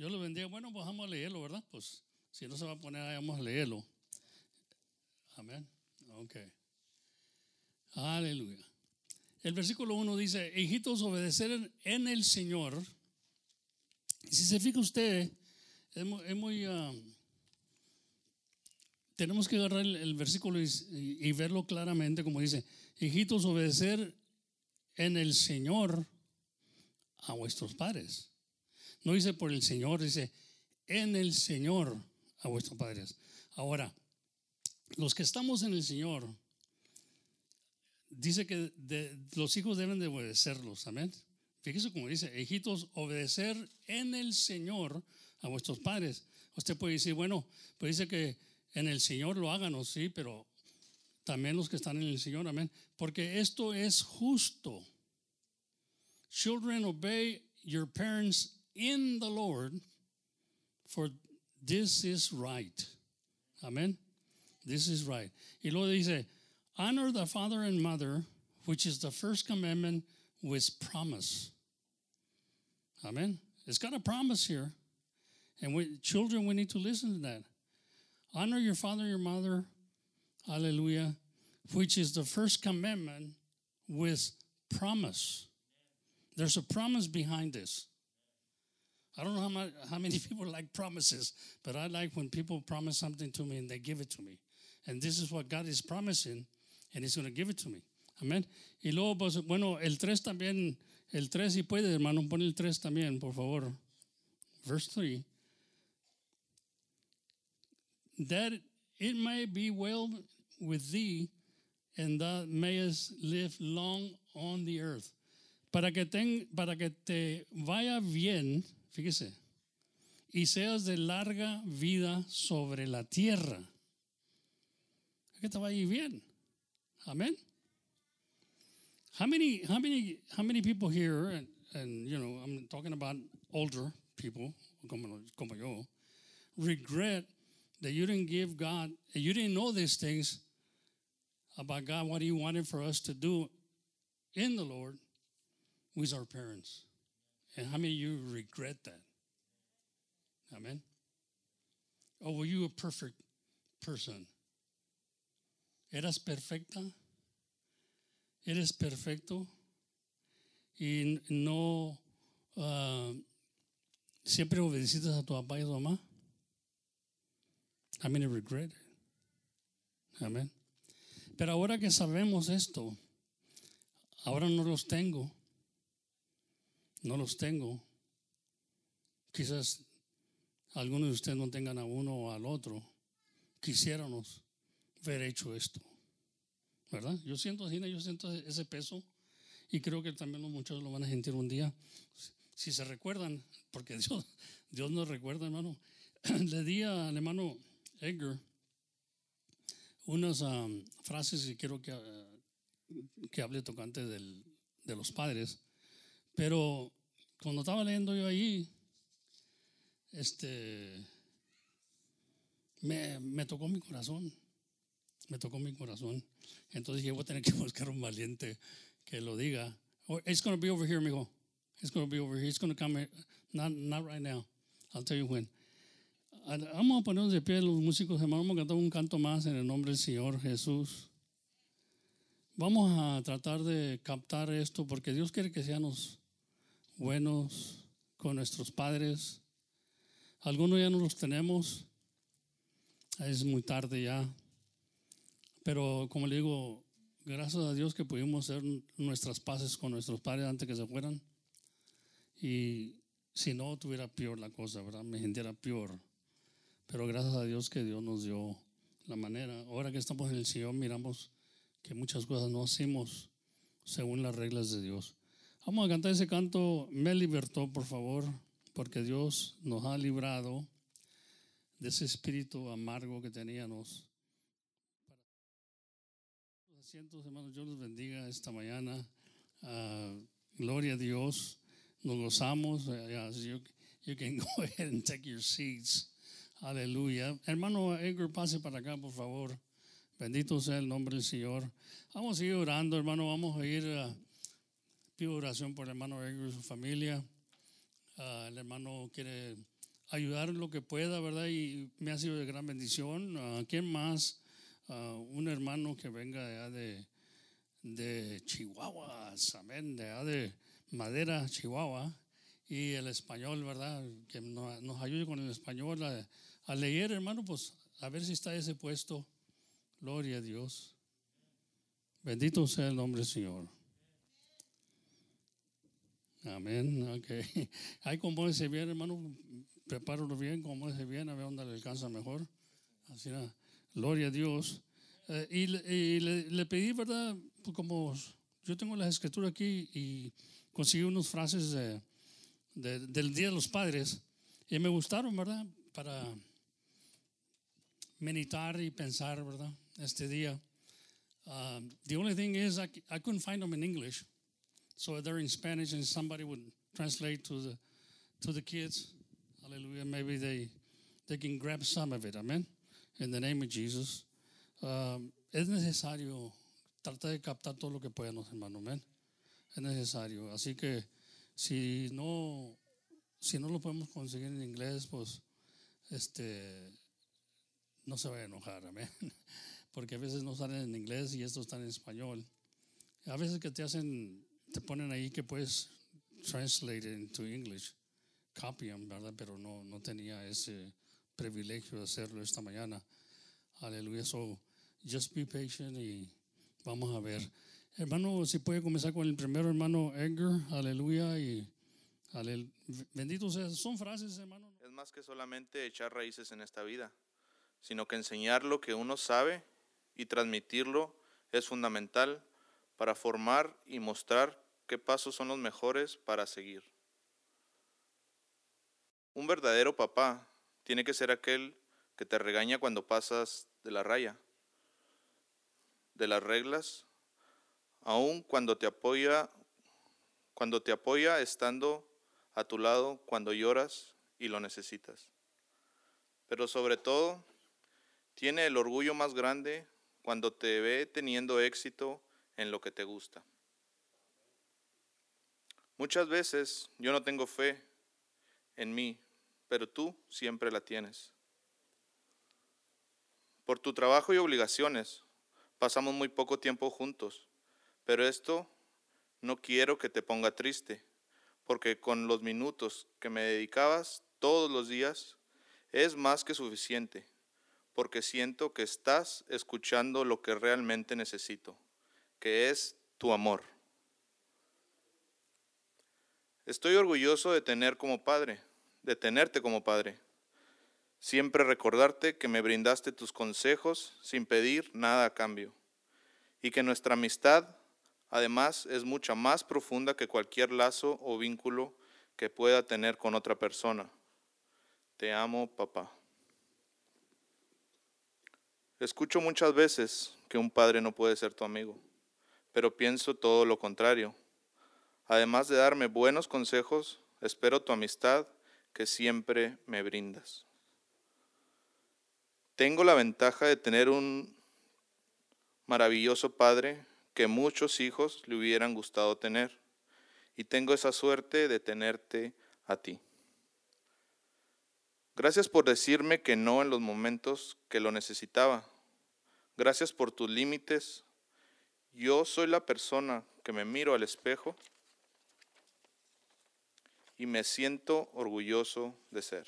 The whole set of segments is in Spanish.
Yo le bendiga. Bueno, pues vamos a leerlo, ¿verdad? Pues si no se va a poner ahí, vamos a leerlo. Amén. Ok. Aleluya. El versículo 1 dice, hijitos, obedecer en el Señor. Y si se fija usted, es muy... Ah, tenemos que agarrar el, versículo y, verlo claramente, como dice, hijitos, obedecer en el Señor a vuestros padres. No dice por el Señor, dice en el Señor a vuestros padres. Ahora, los que estamos en el Señor, dice que los hijos deben de obedecerlos, amén. Fíjese como dice, hijitos, obedecer en el Señor a vuestros padres. Usted puede decir, bueno, pues dice que en el Señor lo hagan, sí, pero también los que están en el Señor, amén. Porque esto es justo. Children, obey your parents in the Lord, for this is right. Amén. This is right. Y luego dice, honor the father and mother, which is the first commandment with promise. Amen. It's got a promise here. And we, children, we need to listen to that. Honor your father and your mother. Hallelujah. Which is the first commandment with promise. There's a promise behind this. I don't know how, much, how many people like promises, but I like when people promise something to me and they give it to me. And this is what God is promising, and He's going to give it to me. Amén. Y luego, pues, bueno, el 3 también, el 3 si puede, hermano, pon el 3 también, por favor. Verse 3. That it may be well with thee, and thou mayest live long on the earth. Para que, ten, para que te vaya bien, fíjese, y seas de larga vida sobre la tierra. Que te vaya bien. Amén. How many, how many, how many people here, and, and you know, I'm talking about older people, como, como yo, regret that you didn't give God, you didn't know these things about God, what He wanted for us to do in the Lord with our parents. And how many of you regret that? Amen. Or were you a perfect person? ¿Eras perfecta? ¿Eres perfecto? Y no uh, siempre obedeciste a tu papá y tu mamá. I mean, I regret it. Amén. Pero ahora que sabemos esto, ahora no los tengo. No los tengo. Quizás algunos de ustedes no tengan a uno o al otro. Quisiéramos ver hecho esto. ¿Verdad? Yo siento así, yo siento ese peso y creo que también los muchachos lo van a sentir un día. Si se recuerdan, porque Dios, Dios nos recuerda, hermano. Le di al hermano Edgar unas um, frases que quiero que, uh, que hable tocante del, de los padres. Pero cuando estaba leyendo yo ahí, este, me, me tocó mi corazón. Me tocó mi corazón. Entonces dije, voy a tener que buscar un valiente que lo diga. Oh, it's going to be over here, mijo. It's going to be over here. It's going to come. Not, not right now. I'll tell you when. Vamos a ponernos de pie los músicos, hermanos. Vamos a cantar un canto más en el nombre del Señor Jesús. Vamos a tratar de captar esto porque Dios quiere que seamos buenos con nuestros padres. Algunos ya no los tenemos. Es muy tarde ya. Pero como le digo, gracias a Dios que pudimos hacer nuestras paces con nuestros padres antes que se fueran. Y si no, tuviera peor la cosa, ¿verdad? Me sintiera peor. Pero gracias a Dios que Dios nos dio la manera. Ahora que estamos en el Señor, miramos que muchas cosas no hacemos según las reglas de Dios. Vamos a cantar ese canto, me libertó, por favor, porque Dios nos ha librado de ese espíritu amargo que teníamos. Asientos, hermanos, Dios los bendiga esta mañana. Ah, gloria a Dios. Nos gozamos. Uh, you, you can go ahead and take your seats. Aleluya. Hermano Edgar, pase para acá, por favor. Bendito sea el nombre del Señor. Vamos a ir orando, hermano. Vamos a ir a oración por el hermano Edgar y su familia. Ah, el hermano quiere ayudar lo que pueda, ¿verdad? Y me ha sido de gran bendición. ¿A ¿Quién más? Ah, un hermano que venga de, de Chihuahua, amén, de allá de Madera, Chihuahua, y el español, ¿verdad? Que nos, nos ayude con el español a, a leer, hermano, pues a ver si está ese puesto. Gloria a Dios. Bendito sea el nombre del Señor. Amén. Okay. Ahí compónese bien, hermano. Prepáralo bien, compónese bien, a ver dónde le alcanza mejor. Así nada. Gloria a Dios. Eh, y, y le, le, pedí, ¿verdad? Pues como yo tengo las escrituras aquí y conseguí unas frases de, de, del Día de los Padres y me gustaron, ¿verdad? Para meditar y pensar, ¿verdad? Este día. Um, the only thing is, I, I couldn't find them in English. So they're in Spanish, and somebody would translate to the to the kids. Hallelujah. Maybe they they can grab some of it. Amen. In the name of Jesus. Um, es necesario tratar de captar todo lo que podamos, hermano. Amen. Es necesario. Así que si no si no lo podemos conseguir en inglés, pues este no se va a enojar. Amén. Porque a veces no salen en inglés y estos están en español. A veces que te hacen te ponen ahí que puedes translate into English, copy them, ¿verdad? Pero no, no tenía ese privilegio de hacerlo esta mañana. Aleluya. So, just be patient y vamos a ver. Hermano, si puede comenzar con el primero, hermano Edgar. Aleluya. Y alel, bendito sea. Son frases, hermano. Es más que solamente echar raíces en esta vida, sino que enseñar lo que uno sabe y transmitirlo es fundamental para formar y mostrar qué pasos son los mejores para seguir. Un verdadero papá tiene que ser aquel que te regaña cuando pasas de la raya, de las reglas, aun cuando te apoya, cuando te apoya estando a tu lado cuando lloras y lo necesitas. Pero sobre todo, tiene el orgullo más grande cuando te ve teniendo éxito en lo que te gusta. Muchas veces yo no tengo fe en mí, pero tú siempre la tienes. Por tu trabajo y obligaciones pasamos muy poco tiempo juntos, pero esto no quiero que te ponga triste, porque con los minutos que me dedicabas todos los días es más que suficiente, porque siento que estás escuchando lo que realmente necesito que es tu amor. Estoy orgulloso de tener como padre, de tenerte como padre. Siempre recordarte que me brindaste tus consejos sin pedir nada a cambio y que nuestra amistad además es mucha más profunda que cualquier lazo o vínculo que pueda tener con otra persona. Te amo, papá. Escucho muchas veces que un padre no puede ser tu amigo pero pienso todo lo contrario. Además de darme buenos consejos, espero tu amistad que siempre me brindas. Tengo la ventaja de tener un maravilloso padre que muchos hijos le hubieran gustado tener, y tengo esa suerte de tenerte a ti. Gracias por decirme que no en los momentos que lo necesitaba. Gracias por tus límites, yo soy la persona que me miro al espejo y me siento orgulloso de ser.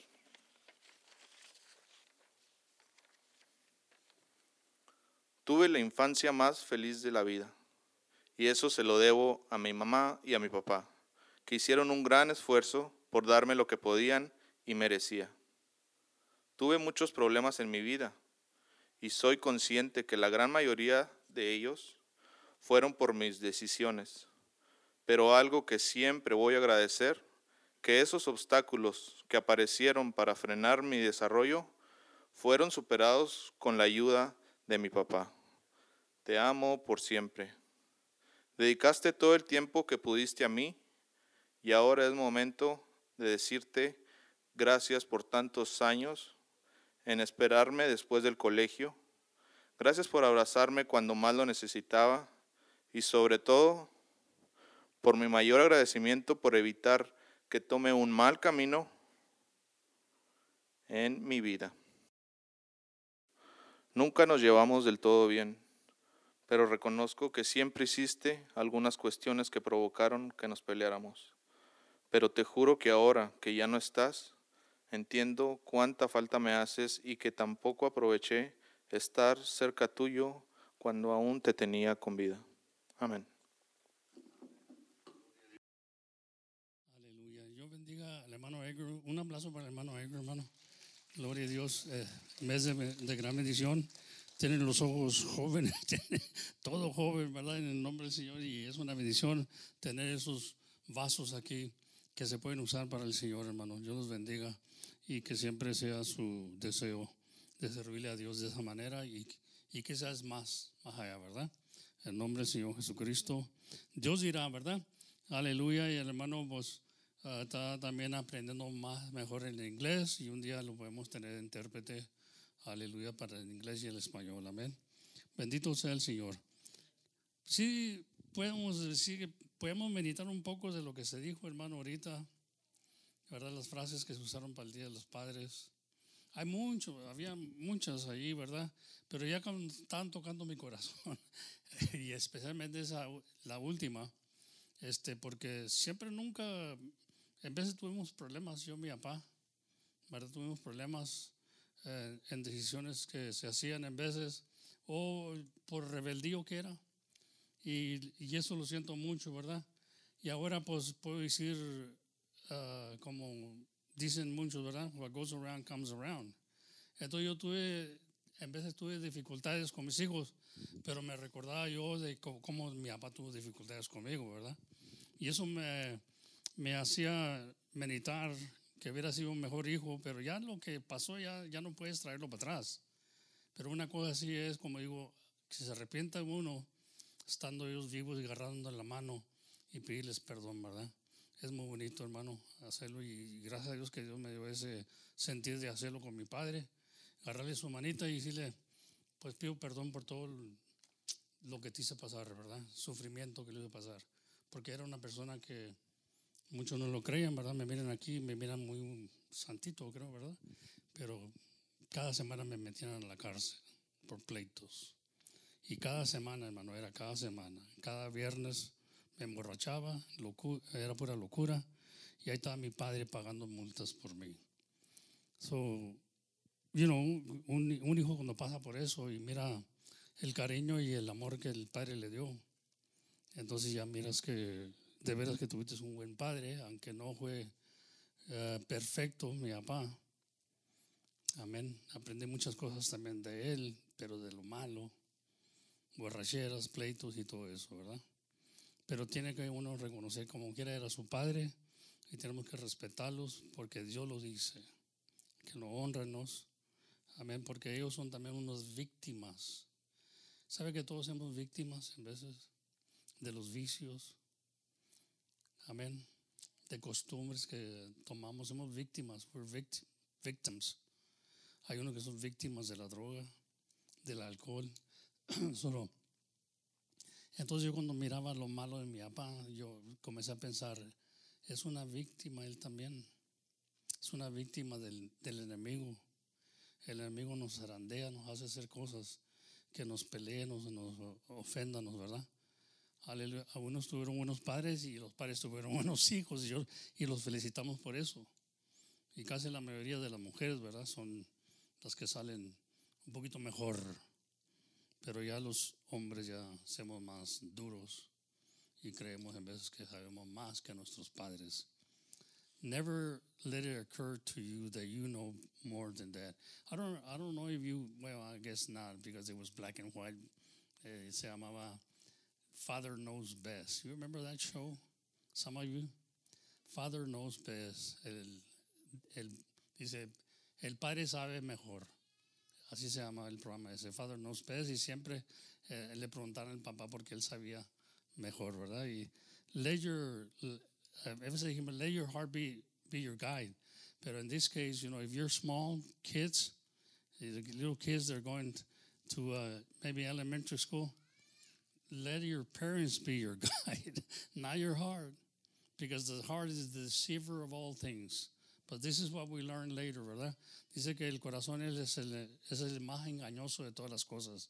Tuve la infancia más feliz de la vida y eso se lo debo a mi mamá y a mi papá, que hicieron un gran esfuerzo por darme lo que podían y merecía. Tuve muchos problemas en mi vida y soy consciente que la gran mayoría de ellos fueron por mis decisiones. Pero algo que siempre voy a agradecer, que esos obstáculos que aparecieron para frenar mi desarrollo fueron superados con la ayuda de mi papá. Te amo por siempre. Dedicaste todo el tiempo que pudiste a mí y ahora es momento de decirte gracias por tantos años en esperarme después del colegio. Gracias por abrazarme cuando más lo necesitaba y sobre todo por mi mayor agradecimiento por evitar que tome un mal camino en mi vida. Nunca nos llevamos del todo bien, pero reconozco que siempre hiciste algunas cuestiones que provocaron que nos peleáramos. Pero te juro que ahora que ya no estás, entiendo cuánta falta me haces y que tampoco aproveché estar cerca tuyo cuando aún te tenía con vida. Amén. Aleluya. Yo bendiga al hermano Edgar. Un aplauso para el hermano Edgar, hermano. Gloria a Dios. Eh, mes de, de gran bendición. Tienen los ojos jóvenes, todo joven, ¿verdad? En el nombre del Señor. Y es una bendición tener esos vasos aquí que se pueden usar para el Señor, hermano. Dios los bendiga y que siempre sea su deseo de servirle a Dios de esa manera y, y que seas más, más allá, ¿verdad? En nombre del Señor Jesucristo. Dios dirá, ¿verdad? Aleluya. Y el hermano, pues, ah, está también aprendiendo más, mejor el inglés y un día lo podemos tener intérprete. Aleluya para el inglés y el español. Amén. Bendito sea el Señor. Sí, podemos decir que podemos meditar un poco de lo que se dijo, hermano, ahorita. ¿Verdad? Las frases que se usaron para el Día de los Padres. Hay mucho, había muchas allí, ¿verdad? Pero ya estaban tocando mi corazón. y especialmente esa, la última. Este, porque siempre nunca, en veces tuvimos problemas, yo y mi papá, ¿verdad? Tuvimos problemas eh, en decisiones que se hacían en veces, o por rebeldío que era. Y, y eso lo siento mucho, ¿verdad? Y ahora pues puedo decir, ah, como dicen muchos, ¿verdad? What goes around comes around. Entonces yo tuve, en veces tuve dificultades con mis hijos, pero me recordaba yo de cómo mi papá tuvo dificultades conmigo, ¿verdad? Y eso me, me hacía meditar que hubiera sido un mejor hijo, pero ya lo que pasó ya, ya no puedes traerlo para atrás. Pero una cosa así es, como digo, que se arrepienta uno estando ellos vivos y agarrando la mano y pedirles perdón, ¿verdad? Es muy bonito, hermano, hacerlo y gracias a Dios que Dios me dio ese sentir de hacerlo con mi padre, agarrarle su manita y decirle, pues pido perdón por todo lo que te hice pasar, ¿verdad? Sufrimiento que le hice pasar, porque era una persona que muchos no lo creían, ¿verdad? Me miran aquí, me miran muy santito, creo, ¿verdad? Pero cada semana me metían a la cárcel por pleitos. Y cada semana, hermano, era cada semana. Cada viernes me emborrachaba, era pura locura. Y ahí estaba mi padre pagando multas por mí. So, you know, un, un hijo cuando pasa por eso y mira el cariño y el amor que el padre le dio, entonces ya miras que de veras que tuviste un buen padre, aunque no fue eh, perfecto mi papá. Amén. Aprendí muchas cosas también de él, pero de lo malo borracheras, pleitos y todo eso, ¿verdad? Pero tiene que uno reconocer como quiera era su padre y tenemos que respetarlos porque Dios lo dice, que lo honrenos, amén, porque ellos son también unas víctimas. ¿Sabe que todos somos víctimas en veces de los vicios? Amén. De costumbres que tomamos, somos víctimas, we're vict- victims. Hay unos que son víctimas de la droga, del alcohol, solo. Entonces yo cuando miraba lo malo de mi papá, yo comencé a pensar, es una víctima él también, es una víctima del, del enemigo. El enemigo nos zarandea, nos hace hacer cosas que nos peleen, nos, nos ofendan, ¿verdad? Aleluya. Algunos tuvieron buenos padres y los padres tuvieron buenos hijos y, y los felicitamos por eso. Y casi la mayoría de las mujeres, ¿verdad? Son las que salen un poquito mejor pero ya los hombres ya somos más duros y creemos en veces que sabemos más que nuestros padres. Never let it occur to you that you know more than that. I don't, I don't know if you, well, I guess not because it was black and white. Eh, se llamaba Father Knows Best. You remember that show? Some of you? Father Knows Best. El, el, dice, el padre sabe mejor. Así se llama el programa ese, Father Knows Best, y siempre eh, le preguntaron al papá porque él sabía mejor, ¿verdad? Y let uh, ever say, let your heart be, be your guide. But in this case, you know, if you're small kids, eh, little kids that are going to uh, maybe elementary school, let your parents be your guide, not your heart, because the heart is the deceiver of all things. But this is what we learn later, ¿verdad? Dice que el corazón es el, es el más engañoso de todas las cosas.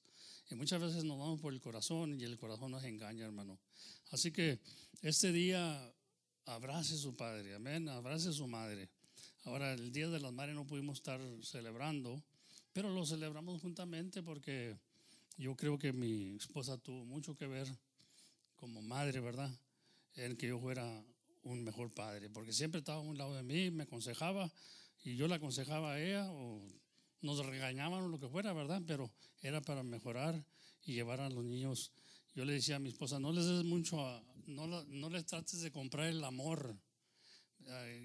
Y muchas veces nos vamos por el corazón y el corazón nos engaña, hermano. Así que este día abrace su padre, amén, abrace su madre. Ahora, el Día de las Madres no pudimos estar celebrando, pero lo celebramos juntamente porque yo creo que mi esposa tuvo mucho que ver como madre, ¿verdad? En que yo fuera un mejor padre, porque siempre estaba a un lado de mí, me aconsejaba y yo la aconsejaba a ella o nos regañaban o lo que fuera, ¿verdad? Pero era para mejorar y llevar a los niños. Yo le decía a mi esposa, no les des mucho, a- no, la- no les trates de comprar el amor,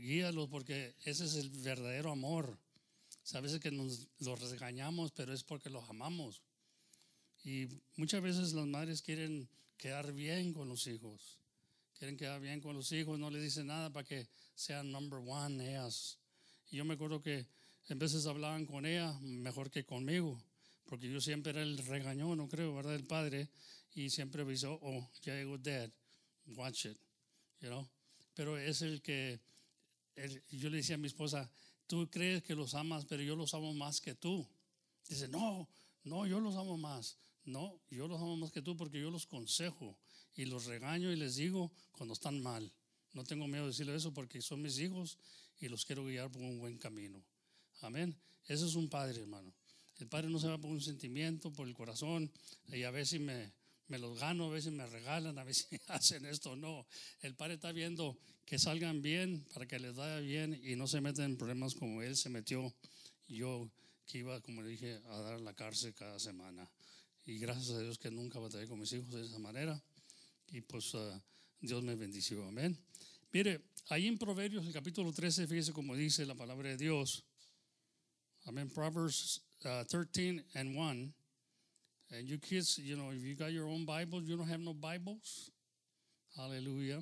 guíalos porque ese es el verdadero amor. A veces que nos los regañamos, pero es porque los amamos. Y muchas veces las madres quieren quedar bien con los hijos. Quieren quedar bien con los hijos, no les dicen nada para que sean number one ellas. Y yo me acuerdo que en veces hablaban con ella mejor que conmigo, porque yo siempre era el regañón, no creo, ¿verdad? El padre, y siempre avisó, oh, ya llegó dad, watch it, you know. Pero es el que, yo le decía a mi esposa, tú crees que los amas, pero yo los amo más que tú. Dice, no, no, yo los amo más. No, yo los amo más que tú porque yo los consejo y los regaño y les digo cuando están mal. No tengo miedo de decirle eso porque son mis hijos y los quiero guiar por un buen camino. Amén. Ese es un padre, hermano. El padre no se va por un sentimiento, por el corazón, y a veces me, me los gano, a veces me regalan, a veces hacen esto. No, el padre está viendo que salgan bien para que les vaya bien y no se metan en problemas como él se metió. Yo que iba, como le dije, a dar la cárcel cada semana. Y gracias a Dios que nunca batallé con mis hijos de esa manera. Y pues ah, Dios me bendició. Amén. Mire, ahí en Proverbios, el capítulo 13, fíjese como dice la palabra de Dios. Amén. Proverbs uh, 13 and 1. And you kids, you know, if you got your own Bible, you don't have no Bibles. Hallelujah.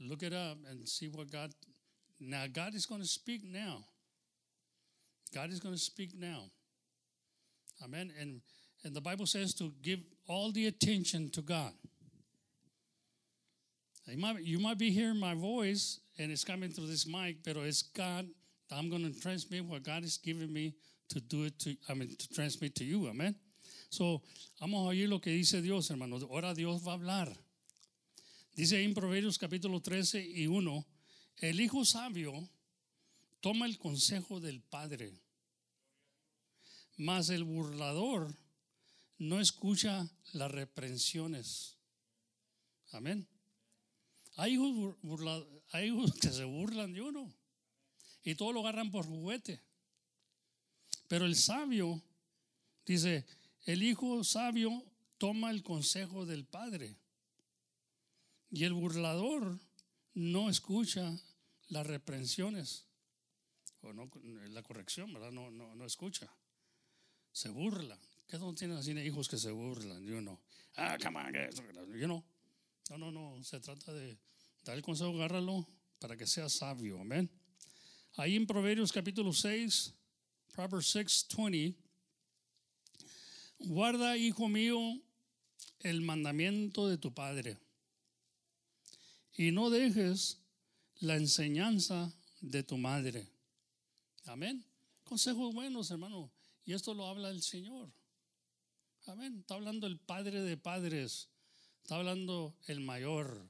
Look it up and see what God. Now, God is going to speak now. God is going to speak now. Amen. And, and the Bible says to give all the attention to God. You might, you might be hearing my voice and it's coming through this mic, but it's God. I'm going to transmit what God is giving me to do it to, I mean, to transmit to you. Amen. So, vamos a oír lo que dice Dios, hermanos. Ahora Dios va a hablar. Dice ahí en Proverbios capítulo 13 y 1, el hijo sabio toma el consejo del padre, mas el burlador no escucha las reprensiones. Amén. Hay hijos, hay hijos que se burlan de uno y todo lo agarran por juguete. Pero el sabio, dice, el hijo sabio toma el consejo del padre y el burlador no escucha las reprensiones o no, la corrección, ¿verdad? No, no, no escucha. Se burla. ¿Qué no tienen así hijos que se burlan? Yo no. Ah, come on, yo no. No, no, no. Se trata de dar el consejo, agárralo para que sea sabio. Amén. Ahí en Proverbios capítulo 6, Proverbs 6, 20. Guarda, hijo mío, el mandamiento de tu padre y no dejes la enseñanza de tu madre. Amén. Consejos buenos, hermano. Y esto lo habla el Señor. Amén. Está hablando el Padre de padres. Está hablando el mayor.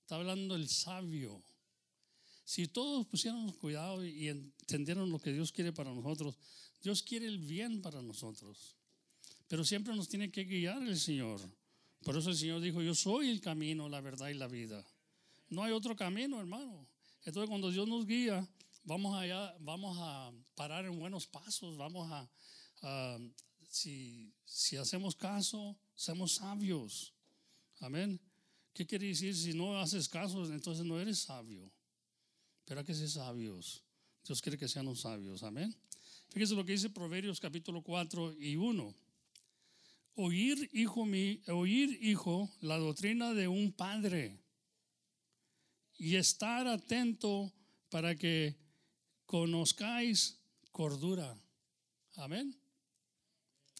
Está hablando el sabio. Si todos pusiéramos cuidado y entendieran lo que Dios quiere para nosotros, Dios quiere el bien para nosotros. Pero siempre nos tiene que guiar el Señor. Por eso el Señor dijo, yo soy el camino, la verdad y la vida. No hay otro camino, hermano. Entonces cuando Dios nos guía, vamos allá, vamos a parar en buenos pasos, vamos a, a- si, si hacemos caso, somos sabios. Amén. ¿Qué quiere decir? Si no haces caso, entonces no eres sabio. Pero hay que ser sabios. Dios quiere que seamos sabios. Amén. Fíjese lo que dice Proverbios capítulo 4 y 1. Oír, hijo mi, oír, hijo, la doctrina de un padre y estar atento para que conozcáis cordura. Amén.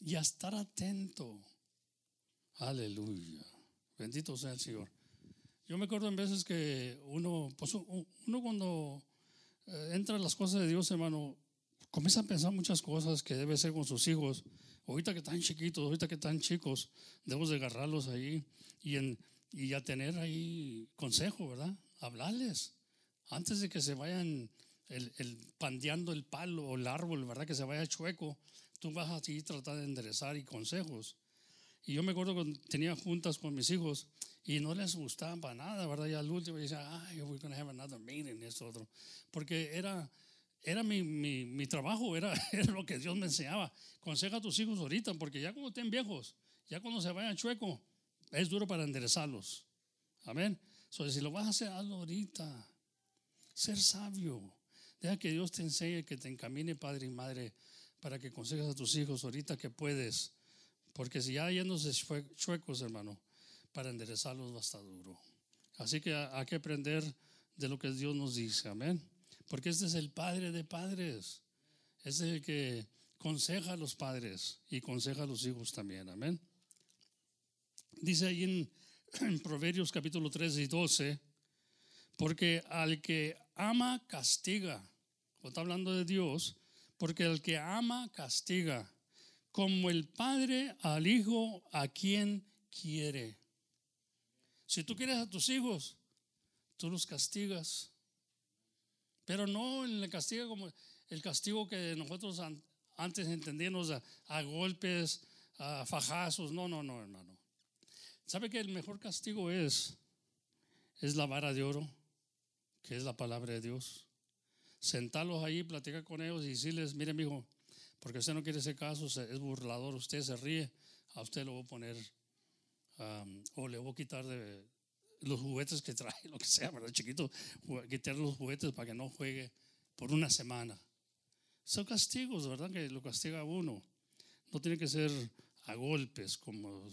Y a estar atento. Aleluya. Bendito sea el Señor. Yo me acuerdo en veces que uno, pues uno cuando eh, entra las cosas de Dios, hermano, comienza a pensar muchas cosas que debe ser con sus hijos. Ahorita que están chiquitos, ahorita que están chicos, debemos de agarrarlos ahí y, en, y a tener ahí consejo, ¿verdad? Hablarles antes de que se vayan el, el, pandeando el palo o el árbol, ¿verdad? Que se vaya chueco, tú vas a tratar de enderezar y consejos. Y yo me acuerdo cuando tenía juntas con mis hijos y no les gustaba para nada, ¿verdad? Y al último decía, ay, we're going to have another meeting, esto otro. Porque era, era mi, mi, mi trabajo, era, lo que Dios me enseñaba. Conseja a tus hijos ahorita, porque ya cuando estén viejos, ya cuando se vayan chueco, es duro para enderezarlos. Amén. So, si lo vas a hacer, hazlo ahorita. Ser sabio. Deja que Dios te enseñe, que te encamine, padre y madre, para que consejas a tus hijos ahorita que puedes. Porque si ya yéndose chuecos, hermano, para enderezarlos va a estar duro. Así que hay que aprender de lo que Dios nos dice. Amén. Porque este es el Padre de padres. Es el que conseja a los padres y conseja a los hijos también. Amén. Dice ahí en, en Proverbios capítulo 13 y 12, porque al que ama castiga, o está hablando de Dios, porque al que ama castiga, como el padre al hijo a quien quiere. Si tú quieres a tus hijos, tú los castigas. Pero no el castigo como el castigo que nosotros antes entendíamos a, golpes, a fajazos. No, no, no, hermano. ¿Sabe que el mejor castigo es? Es la vara de oro, que es la palabra de Dios. Sentarlos ahí, platicar con ellos y decirles, mire, hijo, porque usted no quiere ese caso, es burlador, usted se ríe, a usted lo voy a poner o le voy a quitar de los juguetes que trae, lo que sea, ¿verdad? Chiquito, quitar los juguetes para que no juegue por una semana. Son castigos, ¿verdad? Que lo castiga a uno. No tiene que ser a golpes como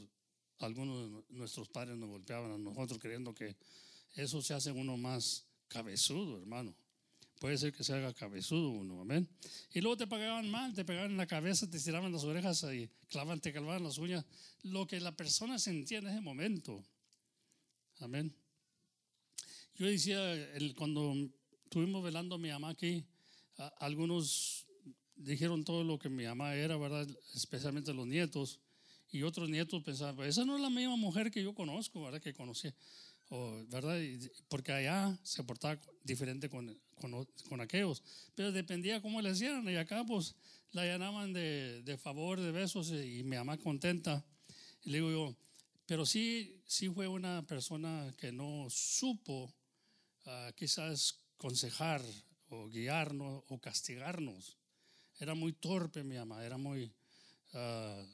algunos de nuestros padres nos golpeaban a nosotros creyendo que eso se hace uno más cabezudo, hermano. Puede ser que se haga cabezudo uno, amén. Y luego te pegaban mal, te pegaban en la cabeza, te tiraban las orejas y clavaban, te clavaban las uñas. Lo que la persona sentía en ese momento. Amén. Yo decía, cuando estuvimos velando a mi mamá aquí, algunos dijeron todo lo que mi mamá era, ¿verdad? Especialmente los nietos. Y otros nietos pensaban, esa no es la misma mujer que yo conozco, ¿verdad? Que conocí. ¿verdad? Porque allá se portaba diferente con, con, con, aquellos, pero dependía cómo le hicieran. Y acá, pues, la llamaban de, de favor, de besos, y mi mamá contenta. Y le digo yo, pero sí, sí fue una persona que no supo uh, quizás aconsejar o guiarnos o castigarnos. Era muy torpe mi mamá, era muy, uh,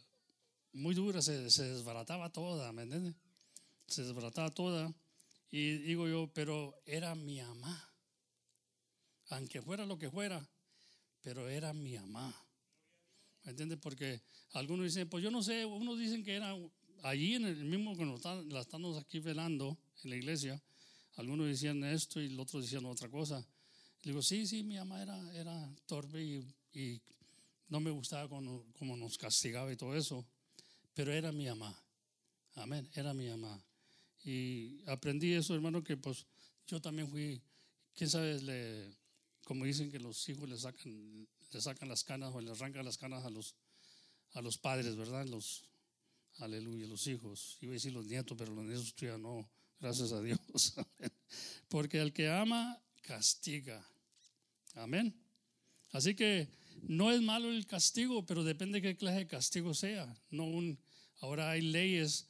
muy dura, se, se desbarataba toda, ¿me entiendes? Se desbarataba toda. Y digo yo, pero era mi mamá. Aunque fuera lo que fuera, pero era mi mamá. ¿Me entiendes? Porque algunos dicen, pues yo no sé, unos dicen que era allí en el mismo que nos la estamos aquí velando en la iglesia. Algunos decían esto y el otro decían otra cosa. Y digo, sí, sí, mi mamá era, era torpe y, no me gustaba como, como nos castigaba y todo eso, pero era mi mamá. Amén, era mi mamá. Y aprendí eso, hermano, que pues yo también fui, quién sabe, le, como dicen que los hijos le sacan, le sacan las canas o le arrancan las canas a los, a los padres, ¿verdad? Los, aleluya, los hijos. Iba a decir los nietos, pero los nietos ya no, gracias a Dios. Porque el que ama, castiga. Amén. Así que no es malo el castigo, pero depende de qué clase de castigo sea. No un, ahora hay leyes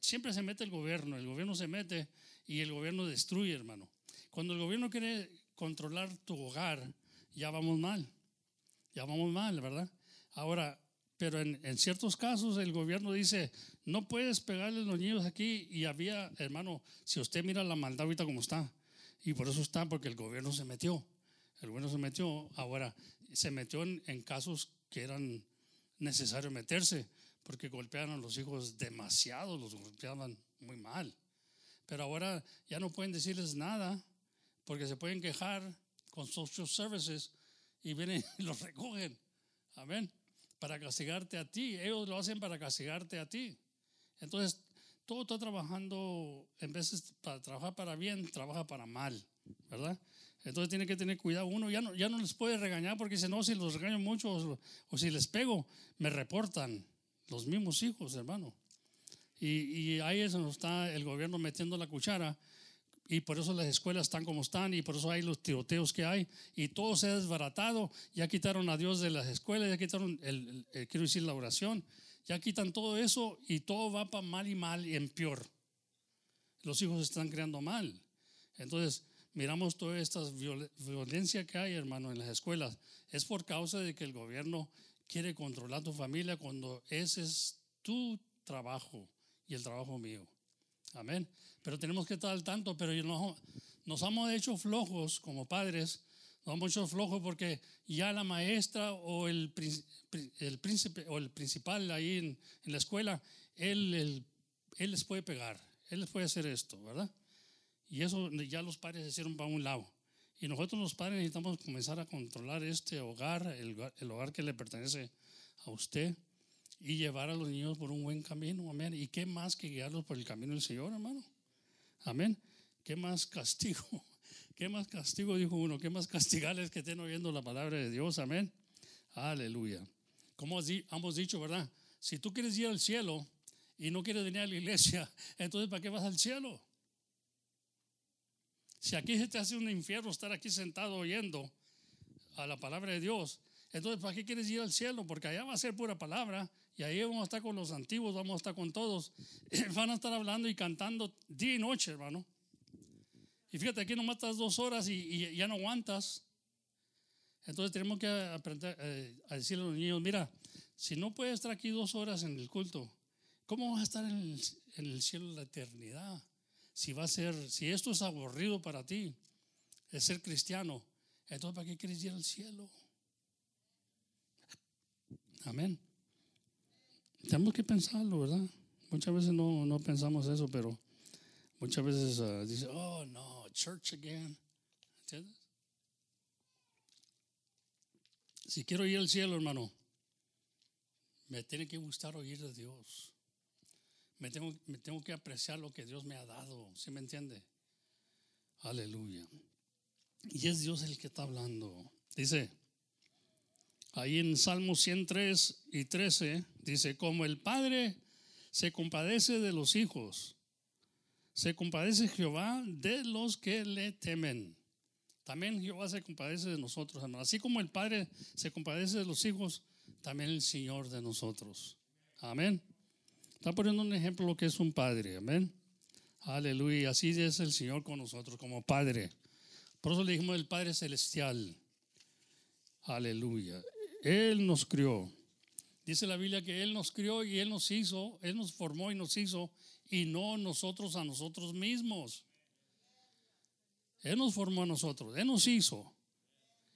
siempre se mete el gobierno, el gobierno se mete y el gobierno destruye, hermano. Cuando el gobierno quiere controlar tu hogar, ya vamos mal, ya vamos mal, ¿verdad? Ahora, pero en, ciertos casos el gobierno dice, no puedes pegarle a los niños aquí y había, hermano, si usted mira la maldad ahorita como está, y por eso está, porque el gobierno se metió, el gobierno se metió, ahora se metió en, en casos que eran necesarios meterse porque golpeaban a los hijos demasiado, los golpeaban muy mal. Pero ahora ya no pueden decirles nada porque se pueden quejar con social services y vienen y los recogen. Amén. Para castigarte a ti. Ellos lo hacen para castigarte a ti. Entonces, todo está trabajando, en de para trabajar para bien, trabaja para mal, ¿verdad? Entonces tiene que tener cuidado. Uno ya no, ya no les puede regañar porque dice, no, si los regaño mucho o, o si les pego, me reportan los mismos hijos, hermano. Y, y ahí es donde está el gobierno metiendo la cuchara. Y por eso las escuelas están como están y por eso hay los tiroteos que hay. Y todo se ha desbaratado. Ya quitaron a Dios de las escuelas, ya quitaron, el, el- quiero decir, la oración. Ya quitan todo eso y todo va para mal y mal y en peor. Los hijos se están creando mal. Entonces, miramos toda esta viol- violencia que hay, hermano, en las escuelas. Es por causa de que el gobierno quiere controlar tu familia cuando ese es tu trabajo y el trabajo mío. Amén. Pero tenemos que estar al tanto, pero no- nos hemos hecho flojos como padres, nos hemos hecho flojos porque ya la maestra o el, el príncipe o el principal ahí en, en la escuela, él, él- él les puede pegar, él les puede hacer esto, ¿verdad? Y eso ya los padres se hicieron para un lado. Y nosotros los padres necesitamos comenzar a controlar este hogar, el, el hogar que le pertenece a usted, y llevar a los niños por un buen camino, amén. ¿Y qué más que guiarlos por el camino del Señor, hermano? Amén. ¿Qué más castigo? ¿Qué más castigo, dijo uno? ¿Qué más castigarles que estén oyendo la palabra de Dios? Amén. Aleluya. Como hemos dicho, ¿verdad? Si tú quieres ir al cielo y no quieres venir a la iglesia, entonces ¿para qué vas al cielo? Si aquí se te hace un infierno estar aquí sentado oyendo a la palabra de Dios, entonces ¿para qué quieres ir al cielo? Porque allá va a ser pura palabra y ahí vamos a estar con los antiguos, vamos a estar con todos. Van a estar hablando y cantando día y noche, hermano. Y fíjate, aquí nomás estás dos horas y, y ya no aguantas. Entonces tenemos que aprender eh, a decirle a los niños, mira, si no puedes estar aquí dos horas en el culto, ¿cómo vas a estar en el, en el cielo de la eternidad? Si va a ser, si esto es aburrido para ti, es ser cristiano, entonces ¿para qué quieres ir al cielo? Amén. Tenemos que pensarlo, ¿verdad? Muchas veces no, no pensamos eso, pero muchas veces ah, dice, oh no, church again. ¿Entiendes? Si quiero ir al cielo, hermano, me tiene que gustar oír de Dios. Me tengo, me tengo que apreciar lo que Dios me ha dado. ¿Sí me entiende? Aleluya. Y es Dios el que está hablando. Dice, ahí en Salmo 103 y 13, dice, como el Padre se compadece de los hijos, se compadece Jehová de los que le temen. También Jehová se compadece de nosotros, hermano. Así como el Padre se compadece de los hijos, también el Señor de nosotros. Amén. Está poniendo un ejemplo lo que es un padre. Amén. Aleluya. Así es el Señor con nosotros como Padre. Por eso le dijimos el Padre Celestial. Aleluya. Él nos crió. Dice la Biblia que Él nos crió y Él nos hizo, Él nos formó y nos hizo, y no nosotros a nosotros mismos. Él nos formó a nosotros, Él nos hizo.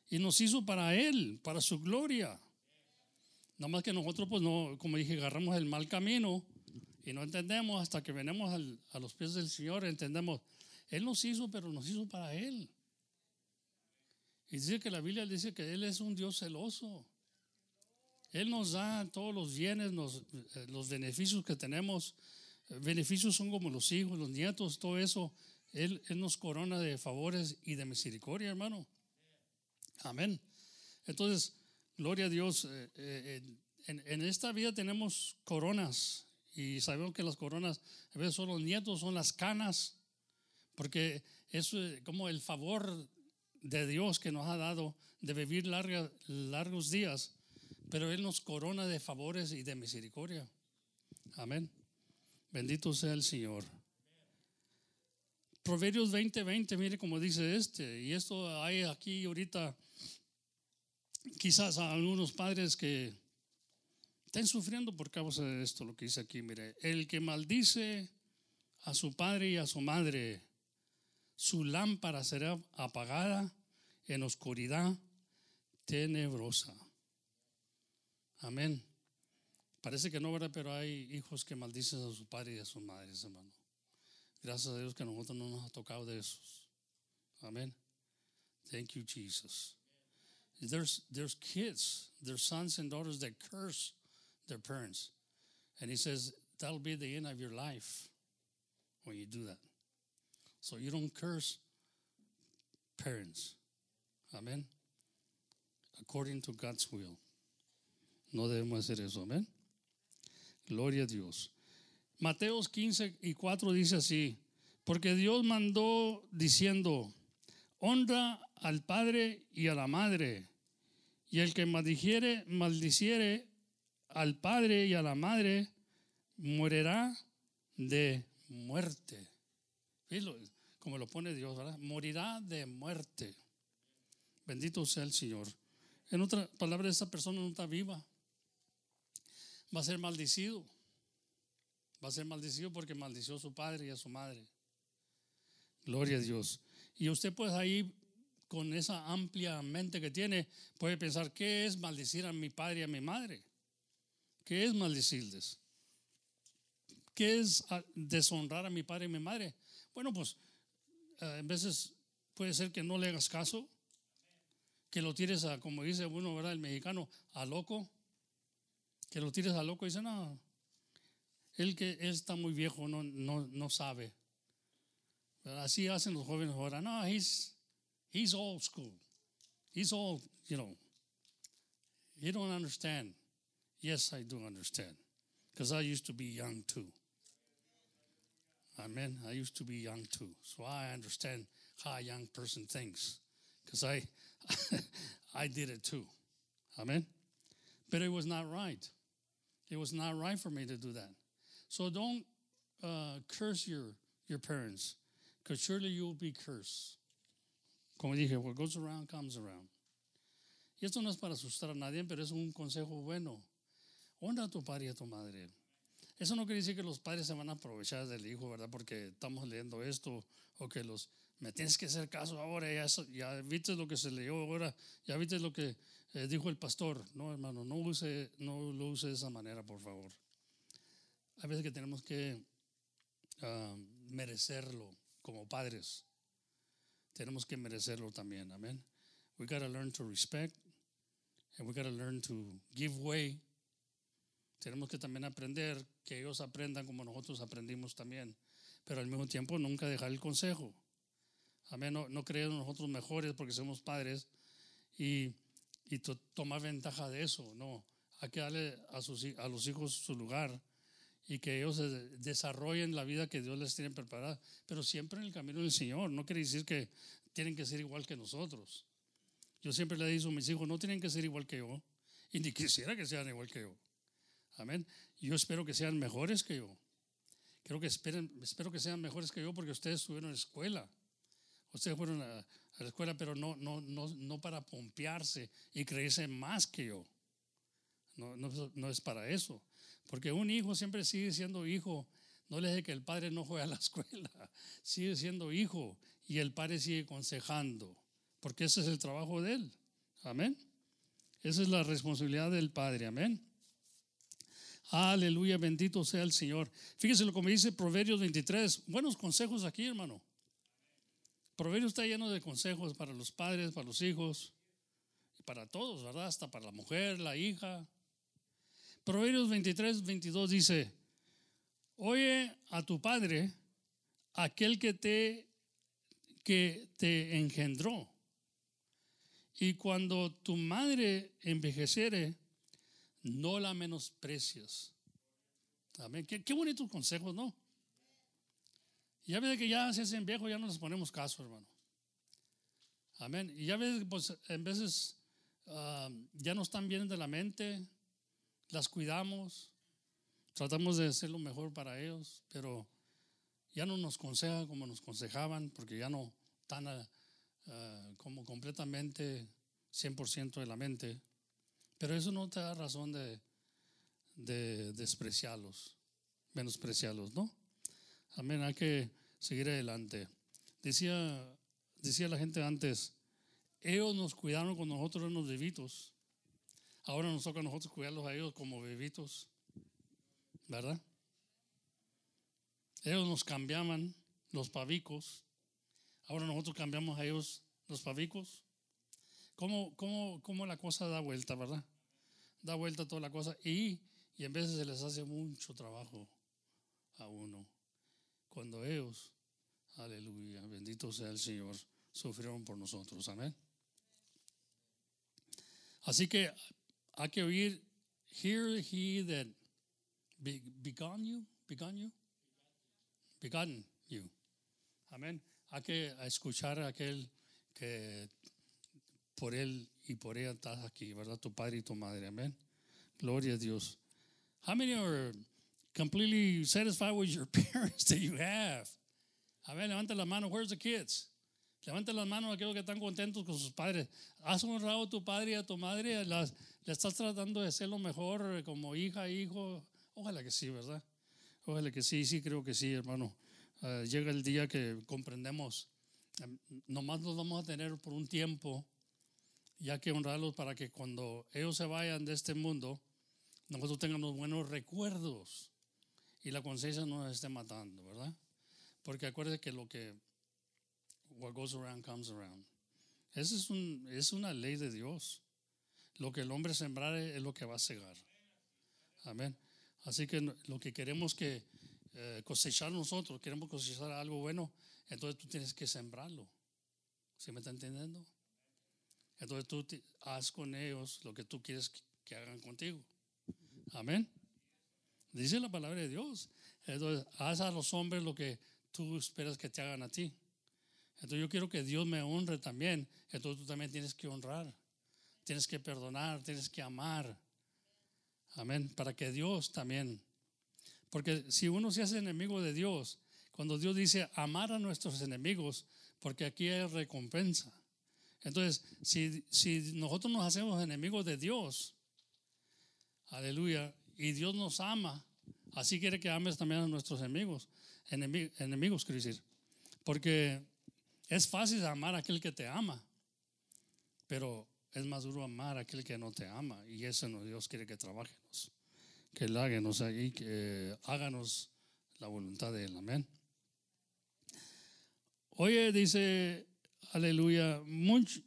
Y nos hizo para Él, para su gloria. Nada más que nosotros, pues no, como dije, agarramos el mal camino y no entendemos hasta que venimos al- a los pies del Señor, entendemos. Él nos hizo, pero nos hizo para Él. Y dice que la Biblia dice que Él es un Dios celoso. Él nos da todos los bienes, eh, los beneficios que tenemos. Eh, Beneficios son como los hijos, los nietos, todo eso. Él, nos corona de favores y de misericordia, hermano. Amén. Entonces, gloria a Dios. eh, en, esta vida tenemos coronas y sabemos que las coronas a veces son los nietos, son las canas, porque es como el favor de Dios que nos ha dado de vivir larga- largos días, pero Él nos corona de favores y de misericordia. Amén. Bendito sea el Señor. Proverbios 20, 20, mire cómo dice este, y esto hay aquí ahorita quizás a algunos padres que estén sufriendo por causa de esto, lo que dice aquí, mire, el que maldice a su padre y a su madre, su lámpara será apagada en oscuridad tenebrosa. Amén. Parece que no, ¿verdad? Pero hay hijos que maldicen a su padre y a sus madres, hermano. Gracias a Dios que a nosotros no nos ha tocado de esos. Amén. Thank you, Jesus. There's, there's kids, there's sons and daughters that curse their parents. And he says, that'll be the end of your life when you do that. So you don't curse parents. Amén. According to God's will. No debemos hacer eso. Amén. Gloria a Dios. Mateos 15 y 4 dice así, porque Dios mandó diciendo, honra al padre y a la madre, y el que maldijere, maldiciere al padre y a la madre, morirá de muerte. Como lo pone Dios. Morirá de muerte. Bendito sea el Señor. En otra palabra, esa persona no está viva. Va a ser maldecido. Va a ser maldecido porque maldició a su padre y a su madre. Gloria a Dios. Y usted pues ahí, con esa amplia mente que tiene, puede pensar, ¿qué es maldecir a mi padre y a mi madre? ¿Qué es maldecirles? ¿Qué es ah, deshonrar a mi padre y mi madre? Bueno, pues eh, en veces puede ser que no le hagas caso, que lo tires a, como dice uno, ¿verdad? El mexicano, a loco, que lo tires a loco y dice, no, él que está muy viejo, no, no, no sabe. Así hacen los jóvenes ahora. No, he's, he's old school. He's old, you know. You don't understand. Yes, I do understand. Because I used to be young too. Amen. I used to be young too. So I understand how a young person thinks. Because I, I did it too. Amen. But it was not right. It was not right for me to do that. So don't uh, curse your, your parents, because surely you will be cursed. Como dije, what goes around comes around. Y esto no es para asustar a nadie, pero es un consejo bueno. Honra a tu padre y a tu madre. Eso no quiere decir que los padres se van a aprovechar del hijo, ¿verdad? Porque estamos leyendo esto, o que los, me tienes que hacer caso ahora, ya, ya viste lo que se leyó ahora, ya viste lo que eh, dijo el pastor. No, hermano, no, use, no lo use de esa manera, por favor. Hay veces que tenemos que uh, merecerlo como padres. Tenemos que merecerlo también, amén. We got to learn to respect and we got to learn to give way. Tenemos que también aprender que ellos aprendan como nosotros aprendimos también, pero al mismo tiempo nunca dejar el consejo. Amén, no, no creer nosotros mejores porque somos padres y, tomar ventaja de eso, no. Hay que darle a, sus, a los hijos su lugar y que ellos desarrollen la vida que Dios les tiene preparada, pero siempre en el camino del Señor. No quiere decir que tienen que ser igual que nosotros. Yo siempre le digo a mis hijos, no tienen que ser igual que yo, y ni quisiera que sean igual que yo. Amén. Yo espero que sean mejores que yo. Creo que esperen, espero que sean mejores que yo porque ustedes estuvieron en la escuela. Ustedes fueron a, la escuela, pero no, no, no, no para pompearse y creerse más que yo. No, no, no es para eso. Porque un hijo siempre sigue siendo hijo. No le dice que el padre no juega a la escuela. Sigue siendo hijo y el padre sigue aconsejando. Porque ese es el trabajo de él. Amén. Esa es la responsabilidad del padre. Amén. Aleluya, bendito sea el Señor. Fíjese lo que me dice Proverbios 23. Buenos consejos aquí, hermano. Proverbios está lleno de consejos para los padres, para los hijos, para todos, ¿verdad? Hasta para la mujer, la hija. Proverbios 23, 22 dice, oye a tu padre, aquel que te, que te engendró. Y cuando tu madre envejeciere, no la menosprecias. Amén. Qué, qué bonitos consejos, ¿no? Ya ves que ya se hacen viejos, ya no les ponemos caso, hermano. Amén. Y ya ves, pues en veces ah, ya no están bien de la mente, las cuidamos, tratamos de hacer lo mejor para ellos, pero ya no nos conseja como nos consejaban, porque ya no están ah, ah, como completamente 100% de la mente. Pero eso no te da razón de, de despreciarlos, menospreciarlos, ¿no? Amén, hay que seguir adelante. Decía, decía la gente antes, ellos nos cuidaron cuando nosotros éramos bebitos. Ahora nos toca a nosotros cuidarlos a ellos como bebitos, ¿verdad? Ellos nos cambiaban los pavicos, ahora nosotros cambiamos a ellos los pavicos. ¿Cómo, cómo, cómo la cosa da vuelta, verdad? Da vuelta toda la cosa y, y en veces se les hace mucho trabajo a uno. Cuando ellos, aleluya, bendito sea el Señor, sufrieron por nosotros. Amén. Así que hay que oír, hear he that be, begun you, begun you, begotten you. Amén. Hay que escuchar a aquel que por él y por ella estás aquí, ¿verdad? Tu padre y tu madre. Amén. Gloria a Dios. How many are completely satisfied with your parents that you have? Amén. Levanta la mano. Where's the kids? Levanta las manos a aquellos que están contentos con sus padres. ¿Has honrado a tu padre y a tu madre? ¿Las, ¿Le estás tratando de ser lo mejor como hija, hijo? Ojalá que sí, ¿verdad? Ojalá que sí, sí, creo que sí, hermano. Uh, llega el día que comprendemos. Um, nomás los vamos a tener por un tiempo, ya que honrarlos para que cuando ellos se vayan de este mundo, nosotros tengamos buenos recuerdos y la conciencia no nos esté matando, ¿verdad? Porque acuérdense que lo que what goes around comes around. Esa es, un, es una ley de Dios. Lo que el hombre sembrare es lo que va a cegar. Amén. Así que lo que queremos que eh, cosechar nosotros, queremos cosechar algo bueno, entonces tú tienes que sembrarlo. ¿Sí me está entendiendo? Entonces tú haz con ellos lo que tú quieres que hagan contigo. Amén. Dice la palabra de Dios. Entonces haz a los hombres lo que tú esperas que te hagan a ti. Entonces yo quiero que Dios me honre también. Entonces tú también tienes que honrar. Tienes que perdonar, tienes que amar. Amén. Para que Dios también. Porque si uno se hace enemigo de Dios, cuando Dios dice amar a nuestros enemigos, porque aquí hay recompensa. Entonces, si, si nosotros nos hacemos enemigos de Dios, aleluya, y Dios nos ama, así quiere que ames también a nuestros enemigos. Enemigos, quiero decir. Porque es fácil amar a aquel que te ama, pero es más duro amar a aquel que no te ama. Y eso no Dios quiere que trabajemos, que háganos ahí, que háganos la voluntad de Él. Amén. Oye, dice, aleluya, mucho,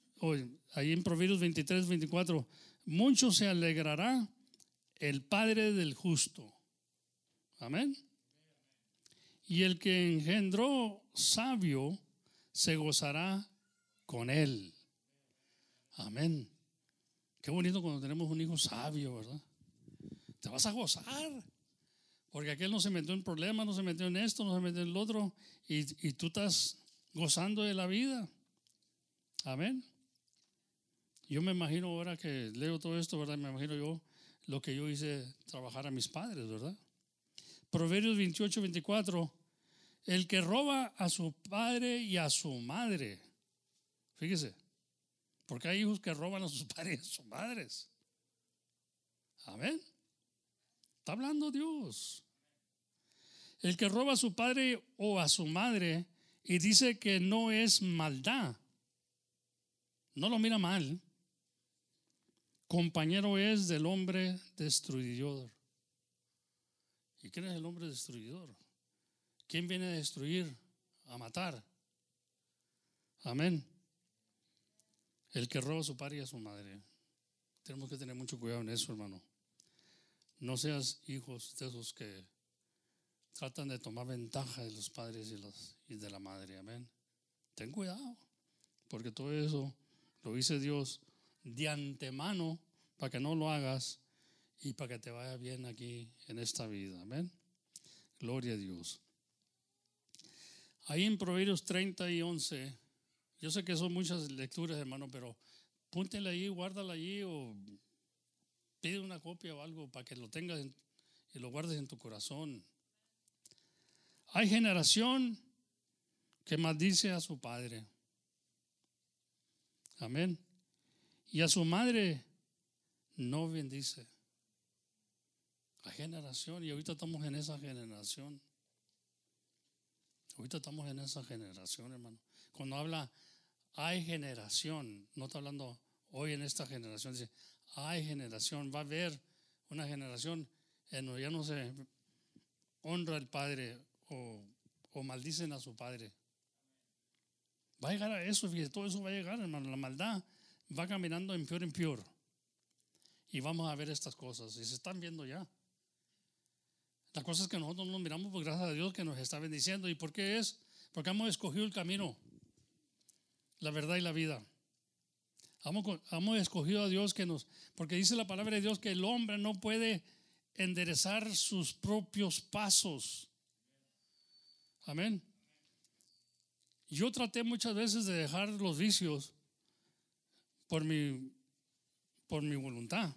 ahí en Proverbios 23, 24, mucho se alegrará el Padre del justo. Amén. Y el que engendró sabio, se gozará con él. Amén. Qué bonito cuando tenemos un hijo sabio, ¿verdad? Te vas a gozar. Porque aquel no se metió en problemas, no se metió en esto, no se metió en el otro. Y, y tú estás gozando de la vida. Amén. Yo me imagino ahora que leo todo esto, ¿verdad? Me imagino yo lo que yo hice trabajar a mis padres, ¿verdad? Proverbios 28, 24 el que roba a su padre y a su madre. Fíjese, porque hay hijos que roban a sus padres y a sus madres. Amén. Está hablando Dios. El que roba a su padre o a su madre y dice que no es maldad, no lo mira mal, compañero es del hombre destruidor. ¿Y quién es el hombre destruidor? ¿Quién viene a destruir, a matar? Amén. El que roba a su padre y a su madre. Tenemos que tener mucho cuidado en eso, hermano. No seas hijos de esos que tratan de tomar ventaja de los padres y, y de la madre. Amén. Ten cuidado, porque todo eso lo dice Dios de antemano para que no lo hagas y para que te vaya bien aquí en esta vida. Amén. Gloria a Dios. Ahí en Proverbios 30 y 11, yo sé que son muchas lecturas, hermano, pero púntela ahí, guárdala allí o pide una copia o algo para que lo tengas y lo guardes en tu corazón. Hay generación que maldice a su padre. Amén. Y a su madre no bendice. Hay generación y ahorita estamos en esa generación. Ahorita estamos en esa generación, hermano. Cuando habla hay generación, no está hablando hoy en esta generación, dice hay generación, va a haber una generación en donde ya no se honra al padre o, o maldicen a su padre. Va a llegar a eso, fíjate, todo eso va a llegar, hermano. La maldad va caminando en peor en peor. Y vamos a ver estas cosas, y se están viendo ya. La cosa es que nosotros nos miramos por gracias a Dios que nos está bendiciendo. ¿Y por qué es? Porque hemos escogido el camino la verdad y la vida. Hemos, hemos escogido a Dios que nos, porque dice la palabra de Dios que el hombre no puede enderezar sus propios pasos. Amén. Yo traté muchas veces de dejar los vicios por mi, por mi voluntad,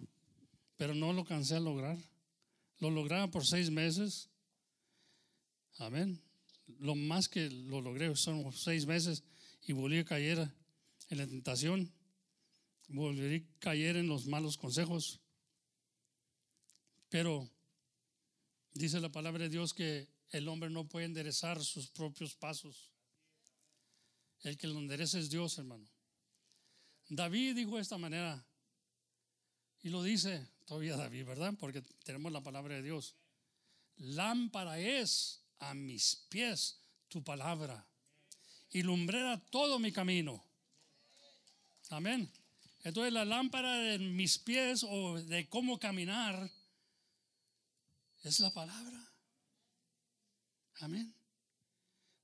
pero no lo cansé a lograr. Lo lograba por seis meses. Amén. Lo más que lo logré son seis meses y volví a caer en la tentación. Volví a caer en los malos consejos. Pero dice la palabra de Dios que el hombre no puede enderezar sus propios pasos. El que lo endereza es Dios, hermano. David dijo de esta manera, y lo dice todavía David, ¿verdad? Porque tenemos la palabra de Dios. Lámpara es a mis pies tu palabra y lumbrera todo mi camino. Amén. Entonces la lámpara de mis pies o de cómo caminar es la palabra. Amén.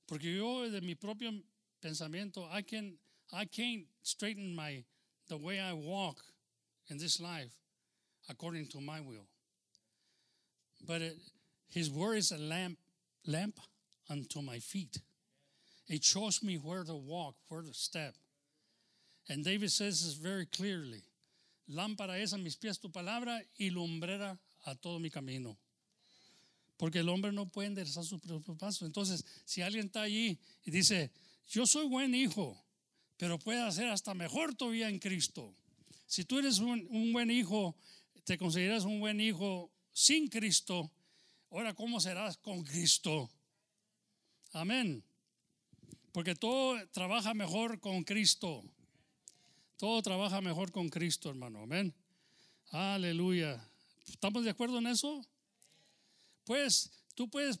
Porque yo de mi propio pensamiento, I can I can't straighten my the way I walk in this life according to my will. But his word is a lamp lamp unto my feet. It shows me where to walk, where to step. And David says this very clearly. Lámpara es a mis pies tu palabra y lumbrera a todo mi camino. Porque el hombre no puede enderezar su propio paso. Entonces, si alguien está allí y dice, yo soy buen hijo, pero puede hacer hasta mejor todavía en Cristo. Si tú eres un, un buen hijo, te consideras un buen hijo sin Cristo, ahora ¿cómo serás con Cristo? Amén. Porque todo trabaja mejor con Cristo. Todo trabaja mejor con Cristo, hermano. Amén. Aleluya. ¿Estamos de acuerdo en eso? Pues tú puedes,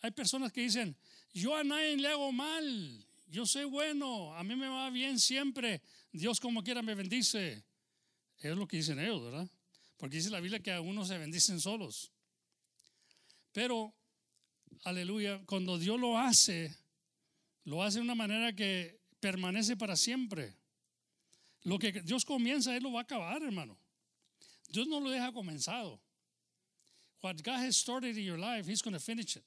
hay personas que dicen, yo a nadie le hago mal, yo soy bueno, a mí me va bien siempre, Dios como quiera me bendice. Es lo que dicen ellos, ¿verdad? Porque dice la Biblia que a unos se bendicen solos. Pero, aleluya, cuando Dios lo hace, lo hace de una manera que permanece para siempre. Lo que Dios comienza, Él lo va a acabar, hermano. Dios no lo deja comenzado. What God has started in your life, He's going to finish it.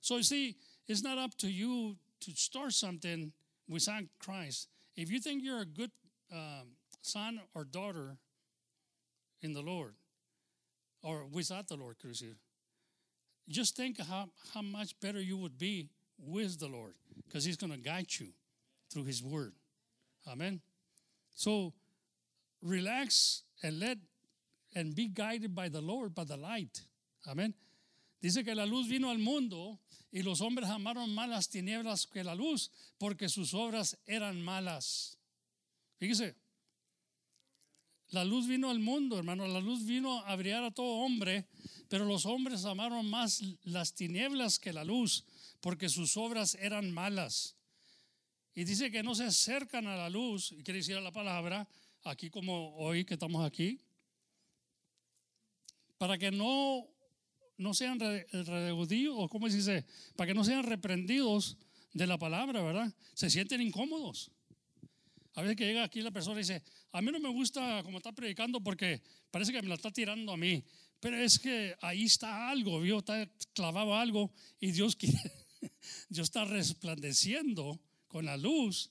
So you see, it's not up to you to start something without Christ. If you think you're a good um, son or daughter in the Lord, or without the Lord, Chris, just think how, how much better you would be with the Lord because He's going to guide you through His Word. Amen. So relax and let and be guided by the Lord, by the light. Amen. Dice que la luz vino al mundo y los hombres amaron más las tinieblas que la luz porque sus obras eran malas. Fíjese, la luz vino al mundo, hermano, la luz vino a brillar a todo hombre, pero los hombres amaron más las tinieblas que la luz porque sus obras eran malas. Y dice que no se acercan a la luz, y quiere decir la palabra, aquí como hoy que estamos aquí, para que no, no sean reducidos, o como se dice, para que no sean reprendidos de la palabra, ¿verdad? Se sienten incómodos. A veces que llega aquí la persona y dice, a mí no me gusta como está predicando porque parece que me la está tirando a mí, pero es que ahí está algo, vio, está clavado algo y Dios quiere Dios está resplandeciendo con la luz.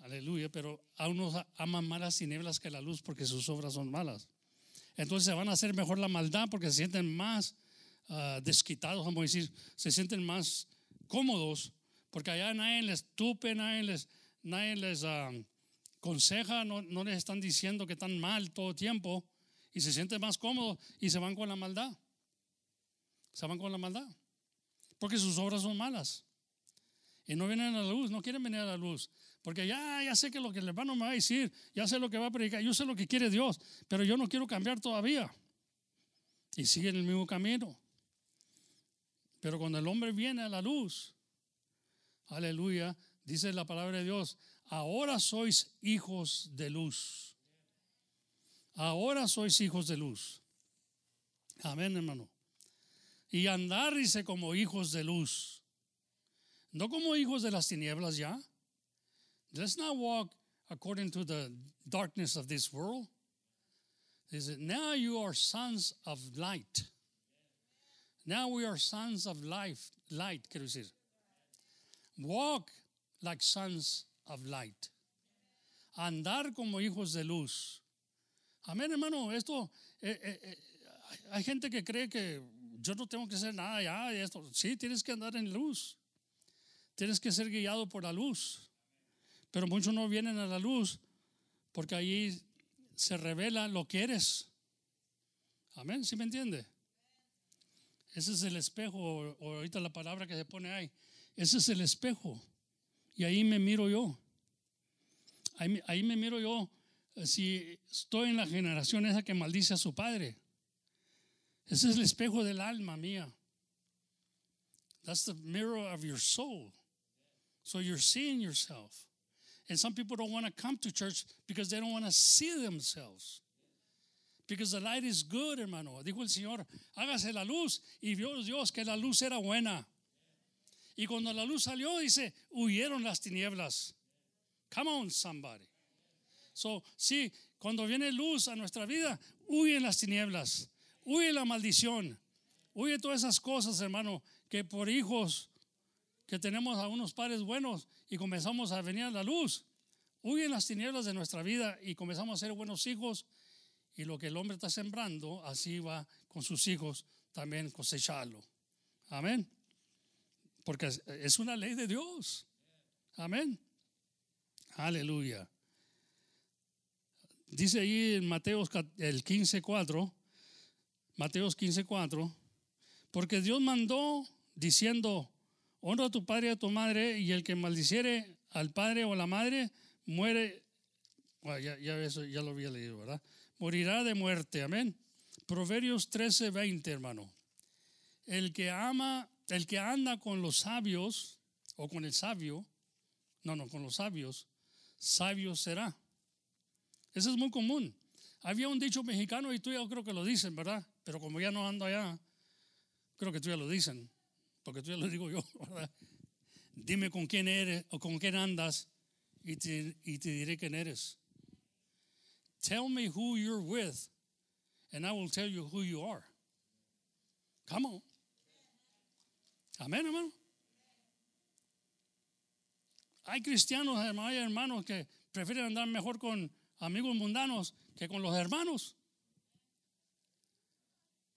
Aleluya, pero a unos aman más las tinieblas que la luz porque sus obras son malas. Entonces se van a hacer mejor la maldad porque se sienten más uh, desquitados, vamos a decir, se sienten más cómodos porque allá nadie les tupe, nadie les, nadie les aconseja, no, no les están diciendo que están mal todo el tiempo y se sienten más cómodos y se van con la maldad. Se van con la maldad porque sus obras son malas. Y no vienen a la luz, no quieren venir a la luz. Porque ya, ya sé que lo que el hermano me va a decir, ya sé lo que va a predicar, yo sé lo que quiere Dios, pero yo no quiero cambiar todavía. Y siguen el mismo camino. Pero cuando el hombre viene a la luz, aleluya, dice la palabra de Dios, ahora sois hijos de luz. Ahora sois hijos de luz. Amén, hermano y andar, dice, como hijos de luz. No como hijos de las tinieblas ya, let's not walk according to the darkness of this world. It now you are sons of light. Now we are sons of life, light, quiero decir. Walk like sons of light. Andar como hijos de luz. Amén, hermano. Esto, eh, eh, eh, hay gente que cree que yo no tengo que hacer nada ya. Esto. Sí, tienes que andar en luz. Tienes que ser guiado por la luz. Pero muchos no vienen a la luz porque ahí se revela lo que eres. Amén, ¿sí me entiende? Ese es el espejo, o ahorita la palabra que se pone ahí. Ese es el espejo. Y ahí me miro yo. Ahí, me- miro yo eh, si estoy en la generación esa que maldice a su padre. Ese es el espejo del alma mía. That's the mirror of your soul. So you're seeing yourself. And some people don't want to come to church because they don't want to see themselves. Because the light is good, hermano. Dijo el Señor, hágase la luz. Y vio Dios que la luz era buena. Y cuando la luz salió, dice, huyeron las tinieblas. Come on, somebody. So, sí, cuando viene luz a nuestra vida, huyen las tinieblas, huye la maldición, huye todas esas cosas, hermano, que por hijos que tenemos a unos padres buenos y comenzamos a venir a la luz, huyen las tinieblas de nuestra vida y comenzamos a ser buenos hijos y lo que el hombre está sembrando, así va con sus hijos también cosecharlo. Amén. Porque es- una ley de Dios. Amén. Aleluya. Dice ahí en Mateos el 15:4, Mateos 15:4, porque Dios mandó diciendo, honra a tu padre y a tu madre, y el que maldiciere al padre o a la madre muere. Ya, ya eso ya lo había leído, ¿verdad? Morirá de muerte, amén. Proverbios 13:20, hermano. El que ama, el que anda con los sabios o con el sabio, no, no, con los sabios, sabio será. Eso es muy común. Había un dicho mexicano y tú ya creo que lo dicen, ¿verdad? Pero como ya no ando allá, creo que tú ya lo dicen, porque tú ya lo digo yo, ¿verdad? Dime con quién eres o con quién andas y te, y te diré quién eres. Tell me who you're with and I will tell you who you are. Come on. Amén, hermano. Hay cristianos, hermano, hay hermanos que prefieren andar mejor con amigos mundanos que con los hermanos.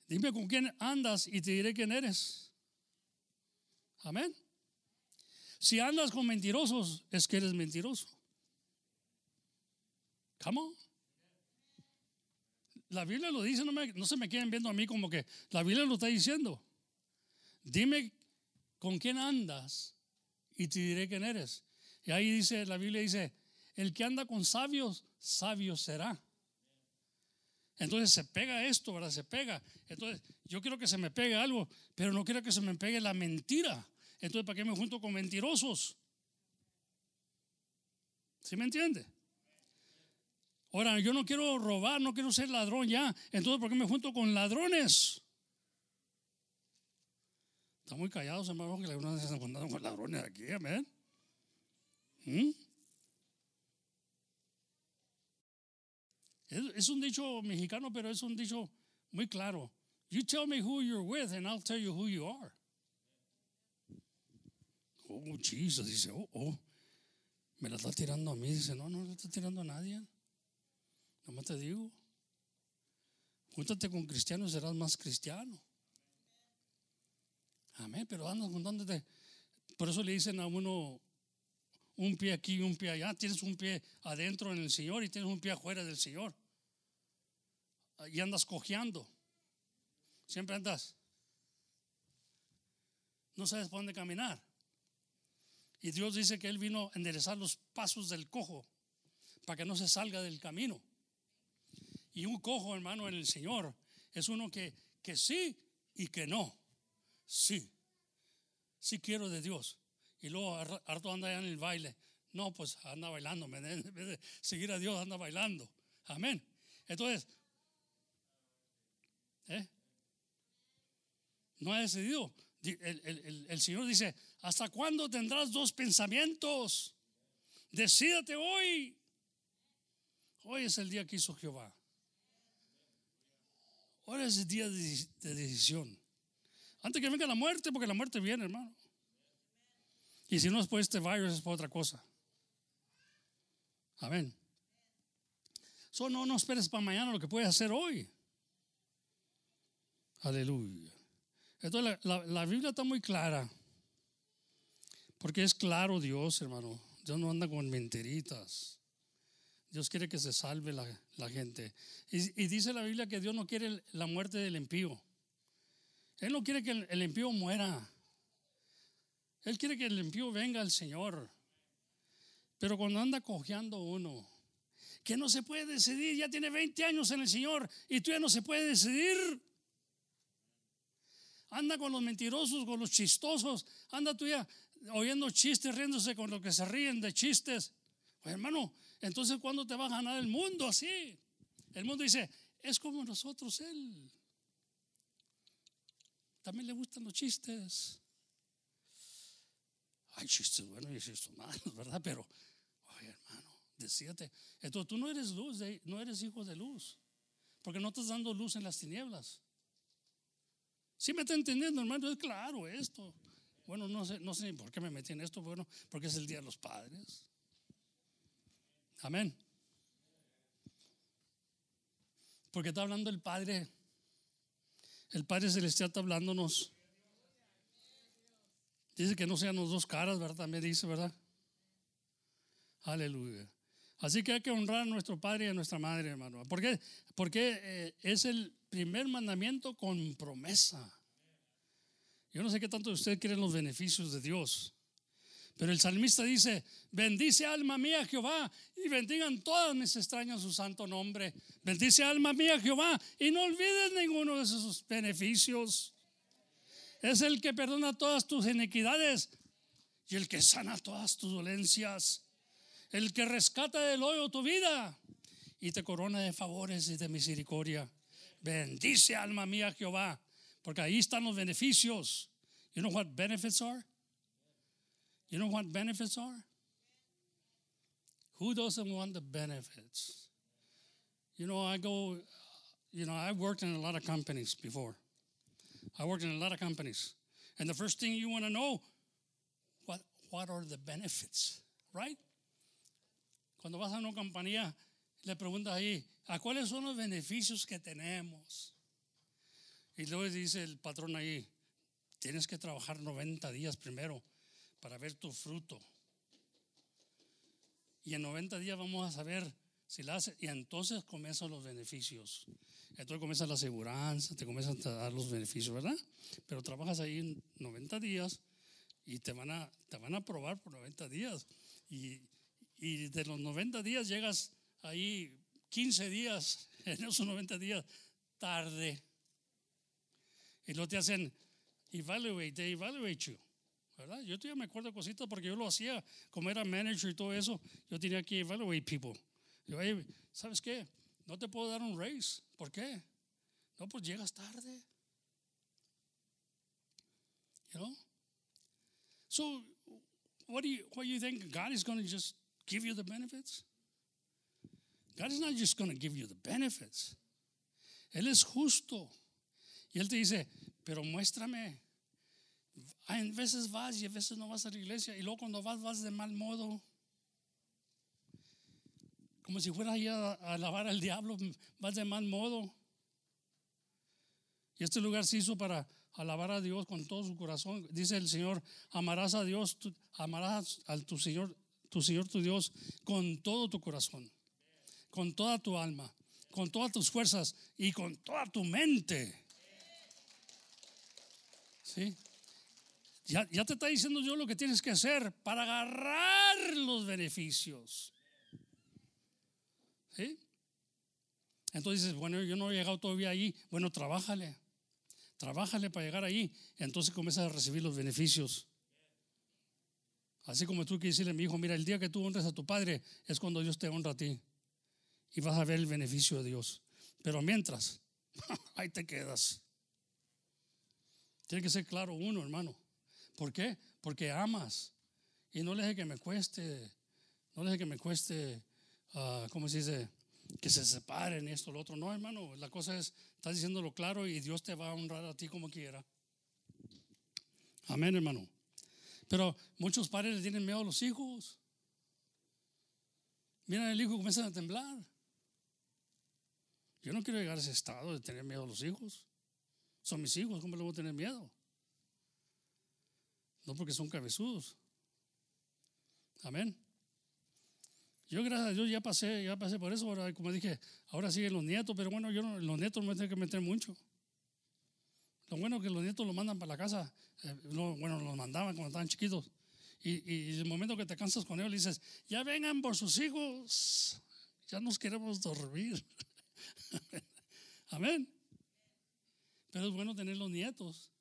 Dime con quién andas y te diré quién eres. Amén. Si andas con mentirosos, es que eres mentiroso. Come on. La Biblia lo dice, no, me- no se me queden viendo a mí como que la Biblia lo está diciendo. Dime con quién andas y te diré quién eres. Y ahí dice, la Biblia dice, el que anda con sabios, sabio será. Entonces se pega esto, ¿verdad? Se pega. Entonces yo quiero que se me pegue algo, pero no quiero que se me pegue la mentira. Entonces, ¿para qué me junto con mentirosos? ¿Sí me entiende? Ahora, yo no quiero robar, no quiero ser ladrón ya. Entonces, ¿por qué me junto con ladrones? Están muy callados, hermano, que algunas veces juntando con ladrones aquí, amén. ¿Mm? Es, un dicho mexicano, pero es un dicho muy claro. You tell me who you're with and I'll tell you who you are. Oh, Jesus, dice, oh, oh, me la está tirando a mí. Dice, no, no la está tirando a nadie. Nomás te digo, júntate con cristianos serás más cristiano. Amén, pero andas juntándote. Por eso le dicen a uno un pie aquí y un pie allá. Tienes un pie adentro en el Señor y tienes un pie afuera del Señor. Y andas cojeando. Siempre andas. No sabes por dónde caminar. Y Dios dice que Él vino a enderezar los pasos del cojo para que no se salga del camino. Y un cojo, hermano, en el Señor es uno que, que sí y que no. Sí, sí quiero de Dios. Y luego har- harto anda allá en el baile. No, pues anda bailando. En vez de- seguir a Dios, anda bailando. Amén. Entonces, ¿eh? no ha decidido. Di- El, el- el- el Señor dice, ¿hasta cuándo tendrás dos pensamientos? Decídate hoy. Hoy es el día que hizo Jehová. Hoy es el día de decisión. Antes que venga la muerte, porque la muerte viene, hermano. Y si no es por este virus, es por otra cosa. Amén. So, no, esperes para mañana lo que puedes hacer hoy. Aleluya. Entonces la, la, la, Biblia está muy clara. Porque es claro Dios, hermano. Dios no anda con mentiritas. Dios quiere que se salve la, la gente. Y, y, dice la Biblia que Dios no quiere la muerte del impío. Él no quiere que el, impío muera. Él quiere que el impío venga al Señor. Pero cuando anda cojeando uno, que no se puede decidir, ya tiene 20 años en el Señor y tú ya no se puede decidir. Anda con los mentirosos, con los chistosos, anda tú ya oyendo chistes, riéndose con lo que se ríen de chistes. Pues, hermano, entonces ¿cuándo te va a ganar el mundo así? El mundo dice, es como nosotros, él. También le gustan los chistes. Hay chistes buenos y chistes malos, ¿verdad? Pero, oye, hermano, decíate. Entonces tú no eres luz, no eres hijo de luz. Porque no estás dando luz en las tinieblas. ¿Sí me está entendiendo, hermano? Es claro esto. Bueno, no sé, no sé por qué me metí en esto. Bueno, porque es el Día de los Padres. Amén. Porque está hablando el Padre. El Padre Celestial está hablándonos. Dice que no sean los dos caras, ¿verdad? También dice, ¿verdad? Aleluya. Así que hay que honrar a nuestro padre y a nuestra madre, hermano. ¿Por qué? Porque eh, es el primer mandamiento con promesa. Yo no sé qué tanto ustedes quieren los beneficios de Dios. Pero el salmista dice, bendice alma mía Jehová y bendigan todas mis extrañas su santo nombre. Bendice alma mía Jehová y no olvides ninguno de sus beneficios es el que perdona todas tus iniquidades y el que sana todas tus dolencias, el que rescata del hoyo tu vida y te corona de favores y de misericordia. Bendice alma mía Jehová, porque ahí están los beneficios. You know what benefits are? You know what benefits are? Who doesn't want the benefits? You know, I go, you know, I've worked in a lot of companies before. I worked in a lot of companies. And the first thing you want to know, what, what are the benefits, right? Cuando vas a una compañía, le preguntas ahí, ¿a cuáles son los beneficios que tenemos? Y luego dice el patrón ahí, tienes que trabajar 90 días primero para ver tu fruto. Y en 90 días vamos a saber si la hace, y entonces comienzan los beneficios. Entonces comienza la seguridad, te comienzan a dar los beneficios, ¿verdad? Pero trabajas ahí en 90 días y te van a, te van a probar por 90 días. Y, y de los 90 días llegas ahí 15 días, en esos 90 días, tarde. Y luego te hacen evaluate, they evaluate you. ¿Verdad? Yo todavía me acuerdo cositas porque yo lo hacía, como era manager y todo eso, yo tenía que evaluate people. Yo, ¿sabes qué? No te puedo dar un raise. ¿Por qué? No, pues llegas tarde. You know? So, what do you, what do you think? God is going to just give you the benefits? God is not just going to give you the benefits. Él es justo. Y Él te dice, pero muéstrame. A veces vas y a veces no vas a la iglesia. Y luego cuando vas, vas de mal modo como si fuera a, a alabar al diablo, vas de mal modo. Y este lugar se hizo para alabar a Dios con todo su corazón. Dice el Señor, amarás a Dios, amarás a tu Señor, tu Señor tu Dios con todo tu corazón, con toda tu alma, con todas tus fuerzas y con toda tu mente. ¿Sí? Ya, te está diciendo yo lo que tienes que hacer para agarrar los beneficios. Entonces dices, bueno, yo no he llegado todavía ahí. Bueno, trabájale. Trabájale para llegar ahí. Entonces comienzas a recibir los beneficios. Así como tú que decirle a mi hijo, mira, el día que tú honres a tu padre es cuando Dios te honra a ti. Y vas a ver el beneficio de Dios. Pero mientras, ahí te quedas. Tiene que ser claro uno, hermano. ¿Por qué? Porque amas. Y no le deje que me cueste No deje que me cueste, ah, ¿cómo se dice? Que se separen esto, lo otro. No, hermano, la cosa es, estás diciéndolo claro y Dios te va a honrar a ti como quiera. Amén, hermano. Pero muchos padres le tienen miedo a los hijos. Miran el hijo y comienzan a temblar. Yo no quiero llegar a ese estado de tener miedo a los hijos. Son mis hijos, ¿cómo le voy a tener miedo? No porque son cabezudos. Amén. Yo, gracias a Dios, ya pasé, ya pasé por eso. Ahora, como dije, ahora siguen los nietos, pero bueno, yo los nietos no me tengo que meter mucho. Lo bueno es que los nietos los mandan para la casa. Eh, bueno, los mandaban cuando estaban chiquitos. Y, y el momento que te cansas con ellos, le dices, ya vengan por sus hijos. Ya nos queremos dormir. Amén. Pero es bueno tener los nietos.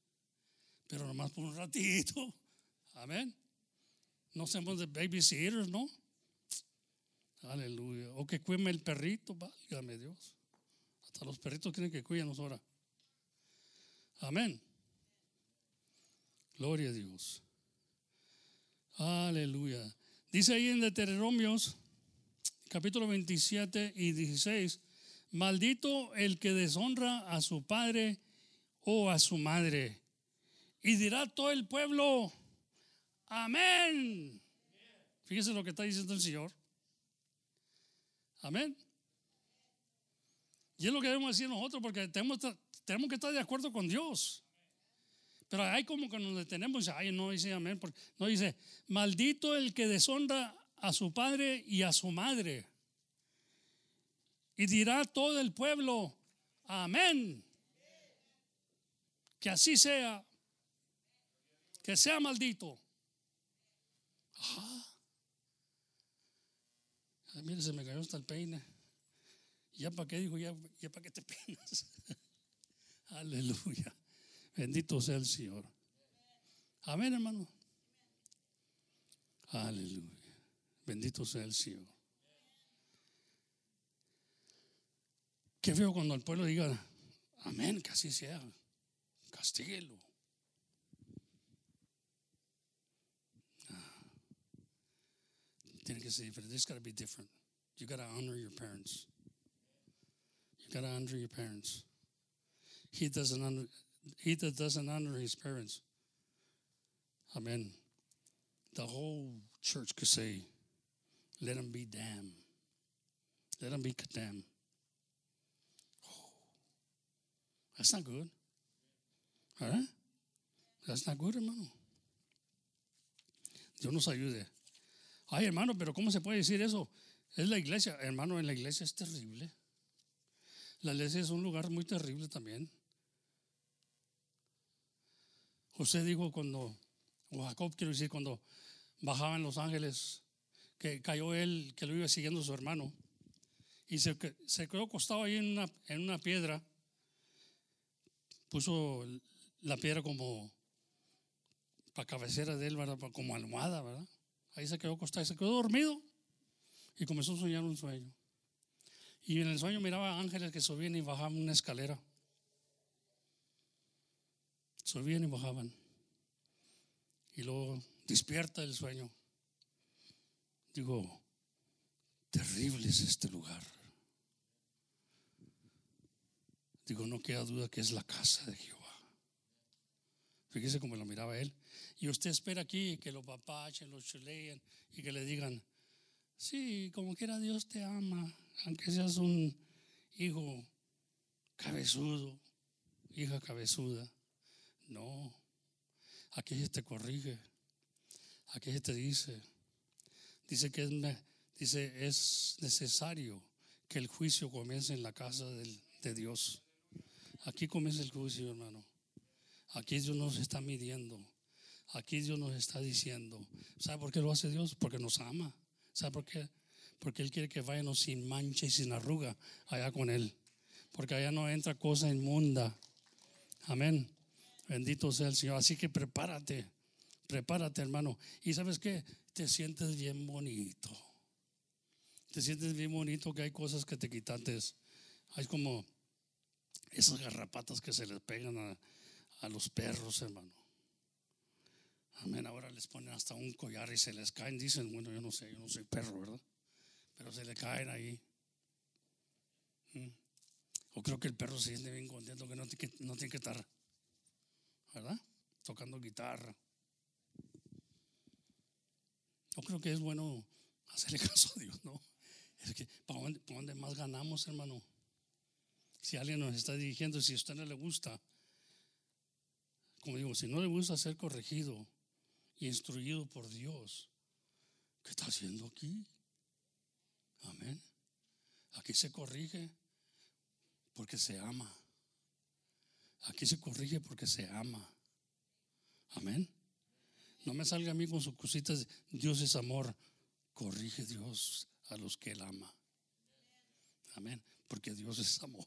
Pero nomás por un ratito. Amén. No somos de babysitters, ¿no? Aleluya. O que cuime el perrito, válgame Dios. Hasta los perritos quieren que cuídenos ahora. Amén. Gloria a Dios. Aleluya. Dice ahí en Deuteronomios, capítulo 27 y 16, maldito el que deshonra a su padre o a su madre. Y dirá todo el pueblo, amén. Fíjese lo que está diciendo el Señor. Amén. Y es lo que debemos decir nosotros porque tenemos, tenemos que estar de acuerdo con Dios. Pero hay como que nos detenemos ay, no dice amén. No dice, maldito el que deshonra a su padre y a su madre. Y dirá todo el pueblo, amén. Que así sea. Que sea maldito. Ah. mire, se me cayó hasta el peine. ¿Ya para qué dijo? ¿Ya, ya para qué te peinas? Aleluya. Bendito sea el Señor. Amén, hermano. Aleluya. Bendito sea el Señor. Qué feo cuando el pueblo diga, amén, que así sea. Castíguelo. Tiene que ser diferente. It's got to be different. You got to honor your parents. You got to honor your parents. He doesn't honor, he that doesn't honor his parents. Amen. The whole church could say, let him be damned. Let him be condemned. Oh, that's not good. All right? That's not good, hermano. Dios nos ayude. Ay, hermano, pero ¿cómo se puede decir eso? Es la iglesia. Hermano, en la iglesia es terrible. La iglesia es un lugar muy terrible también. José dijo cuando, o Jacob quiero decir, cuando bajaban los ángeles, que cayó él, que lo iba siguiendo su hermano, y se, quedó acostado ahí en una, en una piedra, puso la piedra como para cabecera de él, como almohada, ¿verdad? Ahí se quedó acostado, se quedó dormido y comenzó a soñar un sueño. Y en el sueño miraba ángeles que subían y bajaban una escalera. Subían y bajaban. Y luego despierta el sueño. Digo, terrible es este lugar. Digo, no queda duda que es la casa de Jehová. Fíjese cómo lo miraba él. Y usted espera aquí que lo papachen, lo chuleen y que le digan, sí, como quiera Dios te ama, aunque seas un hijo cabezudo, hija cabezuda. No, aquí se te corrige, aquí se te dice, dice que es, necesario que el juicio comience en la casa de Dios. Aquí comienza el juicio, hermano. Aquí Dios nos está midiendo. Aquí Dios nos está diciendo. ¿Sabe por qué lo hace Dios? Porque nos ama. ¿Sabe por qué? Porque Él quiere que vayamos sin mancha y sin arruga allá con Él. Porque allá no entra cosa inmunda. Amén. Bendito sea el Señor. Así que prepárate, prepárate hermano. Y sabes qué, te sientes bien bonito. Te sientes bien bonito que hay cosas que te quitantes. Hay como esas garrapatas que se les pegan a, a los perros, hermano. Amén. Ahora les ponen hasta un collar y se les caen. Dicen, bueno, yo no sé, yo no soy perro, ¿verdad? Pero se le caen ahí. Mm. O creo que el perro se siente bien contento que no, tiene que no tiene que estar, ¿verdad? Tocando guitarra. Yo creo que es bueno hacerle caso a Dios, ¿no? Es que, ¿para dónde, para dónde más ganamos, hermano? Si alguien nos está dirigiendo, si a usted no le gusta, como digo, si no le gusta ser corregido y instruido por Dios, ¿qué está haciendo aquí? Amén. Aquí se corrige porque se ama. Aquí se corrige porque se ama. Amén. No me salga a mí con sus cositas. Dios es amor. Corrige Dios a los que Él ama. Amén. Porque Dios es amor.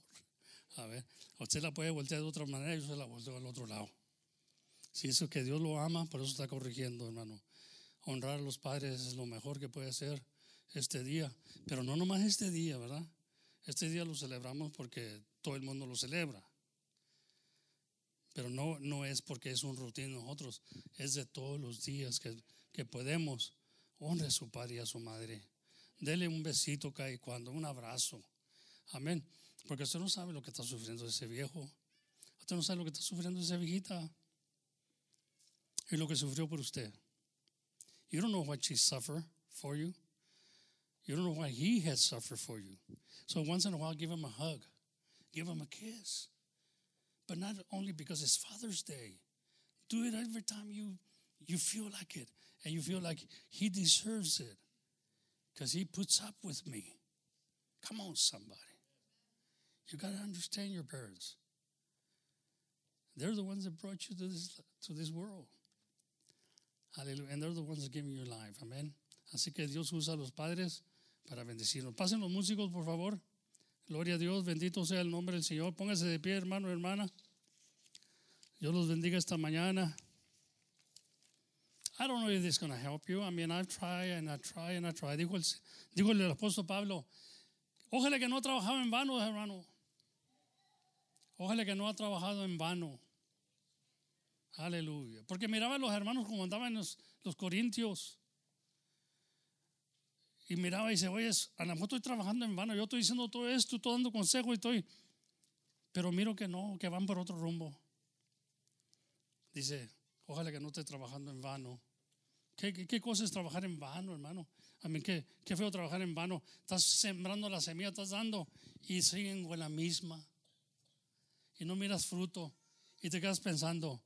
A ver, usted la puede voltear de otra manera, yo se la volteo al otro lado. Si eso que Dios lo ama, por eso está corrigiendo, hermano. Honrar a los padres es lo mejor que puede hacer este día. Pero no nomás este día, ¿verdad? Este día lo celebramos porque todo el mundo lo celebra. Pero no, no es porque es un rutina nosotros, es de todos los días que, que podemos. Honre a su padre y a su madre. Dele un besito cada y cuando, un abrazo. Amén. Porque usted no sabe lo que está sufriendo ese viejo. Usted no sabe lo que está sufriendo esa viejita. Y lo que sufrió por usted. You don't know what she suffered for you. You don't know why he has suffered for you. So once in a while, give him a hug, give him a kiss. But not only because it's Father's Day. Do it every time you you feel like it, and you feel like he deserves it, because he puts up with me. Come on, somebody. You got to understand your parents. They're the ones that brought you to this to this world. Hallelujah. And they're the ones that give life. Amen. Así que Dios usa a los padres para bendecirnos. Pasen los músicos, por favor. Gloria a Dios, bendito sea el nombre del Señor. Póngase de pie, hermano, hermana. Dios los bendiga esta mañana. I don't know if this is going to help you. I mean, I try and I try and I try. Dijo el, dijo el apóstol Pablo, ojalá que no ha trabajado en vano, hermano. Ojalá que no ha trabajado en vano. Aleluya. Porque miraba a los hermanos como andaban los, los corintios. Y miraba y dice, oye, a lo mejor estoy trabajando en vano, yo estoy diciendo todo esto, estoy dando consejos y estoy, pero miro que no, que van por otro rumbo. Dice, ojalá que no esté trabajando en vano. ¿Qué, qué, qué cosa es trabajar en vano, hermano? A mí, qué, qué feo trabajar en vano. Estás sembrando la semilla, estás dando y siguen con la misma. Y no miras fruto y te quedas pensando.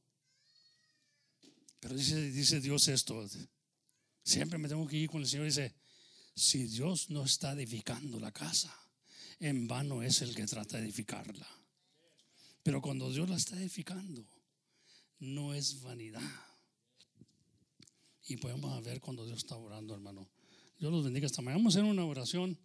Pero dice, dice Dios esto. Siempre me tengo que ir con el Señor. Dice, si Dios no está edificando la casa, en vano es el que trata de edificarla. Pero cuando Dios la está edificando, no es vanidad. Y podemos ver cuando Dios está orando, hermano. Dios los bendiga esta mañana. Vamos a hacer una oración.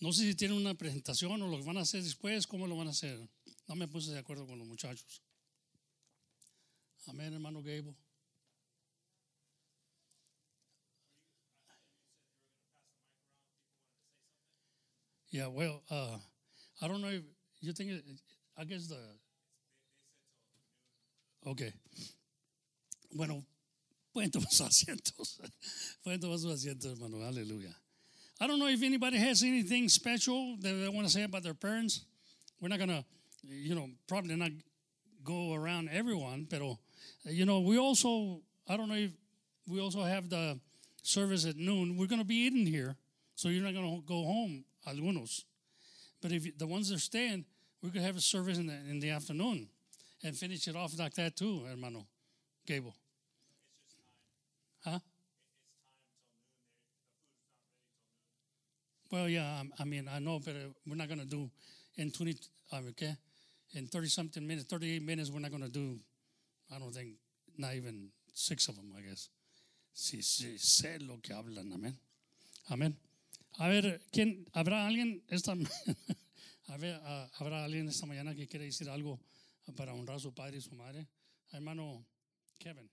No sé si tienen una presentación o lo que van a hacer después, cómo lo van a hacer. No me puse de acuerdo con los muchachos. Amén, hermano Gable. Yeah, well, uh, I don't know if you think, it, I guess the. Okay. Bueno, pueden tomar sus asientos. pueden tomar sus asientos, hermano. Aleluya. I don't know if anybody has anything special that they want to say about their parents. We're not going to, you know, probably not go around everyone, but, Uh, you know, we also, I don't know if we also have the service at noon. We're going to be eating here, so you're not going to go home algunos. But if the ones that are staying, we could have a service in the, in the afternoon and finish it off like that too, hermano. Gable. Huh? Well, yeah, um, I mean, I know, but uh, we're not going to do in 20, uh, okay, in 30 something minutes, 38 minutes, we're not going to do, I don't think, not even six of them, I guess. Si, si sé lo que hablan, amén. Amén. A ver, ¿quién, ¿habrá alguien esta a ¿habrá alguien esta mañana que quiere decir algo para honrar a su padre y su madre? Hermano Kevin.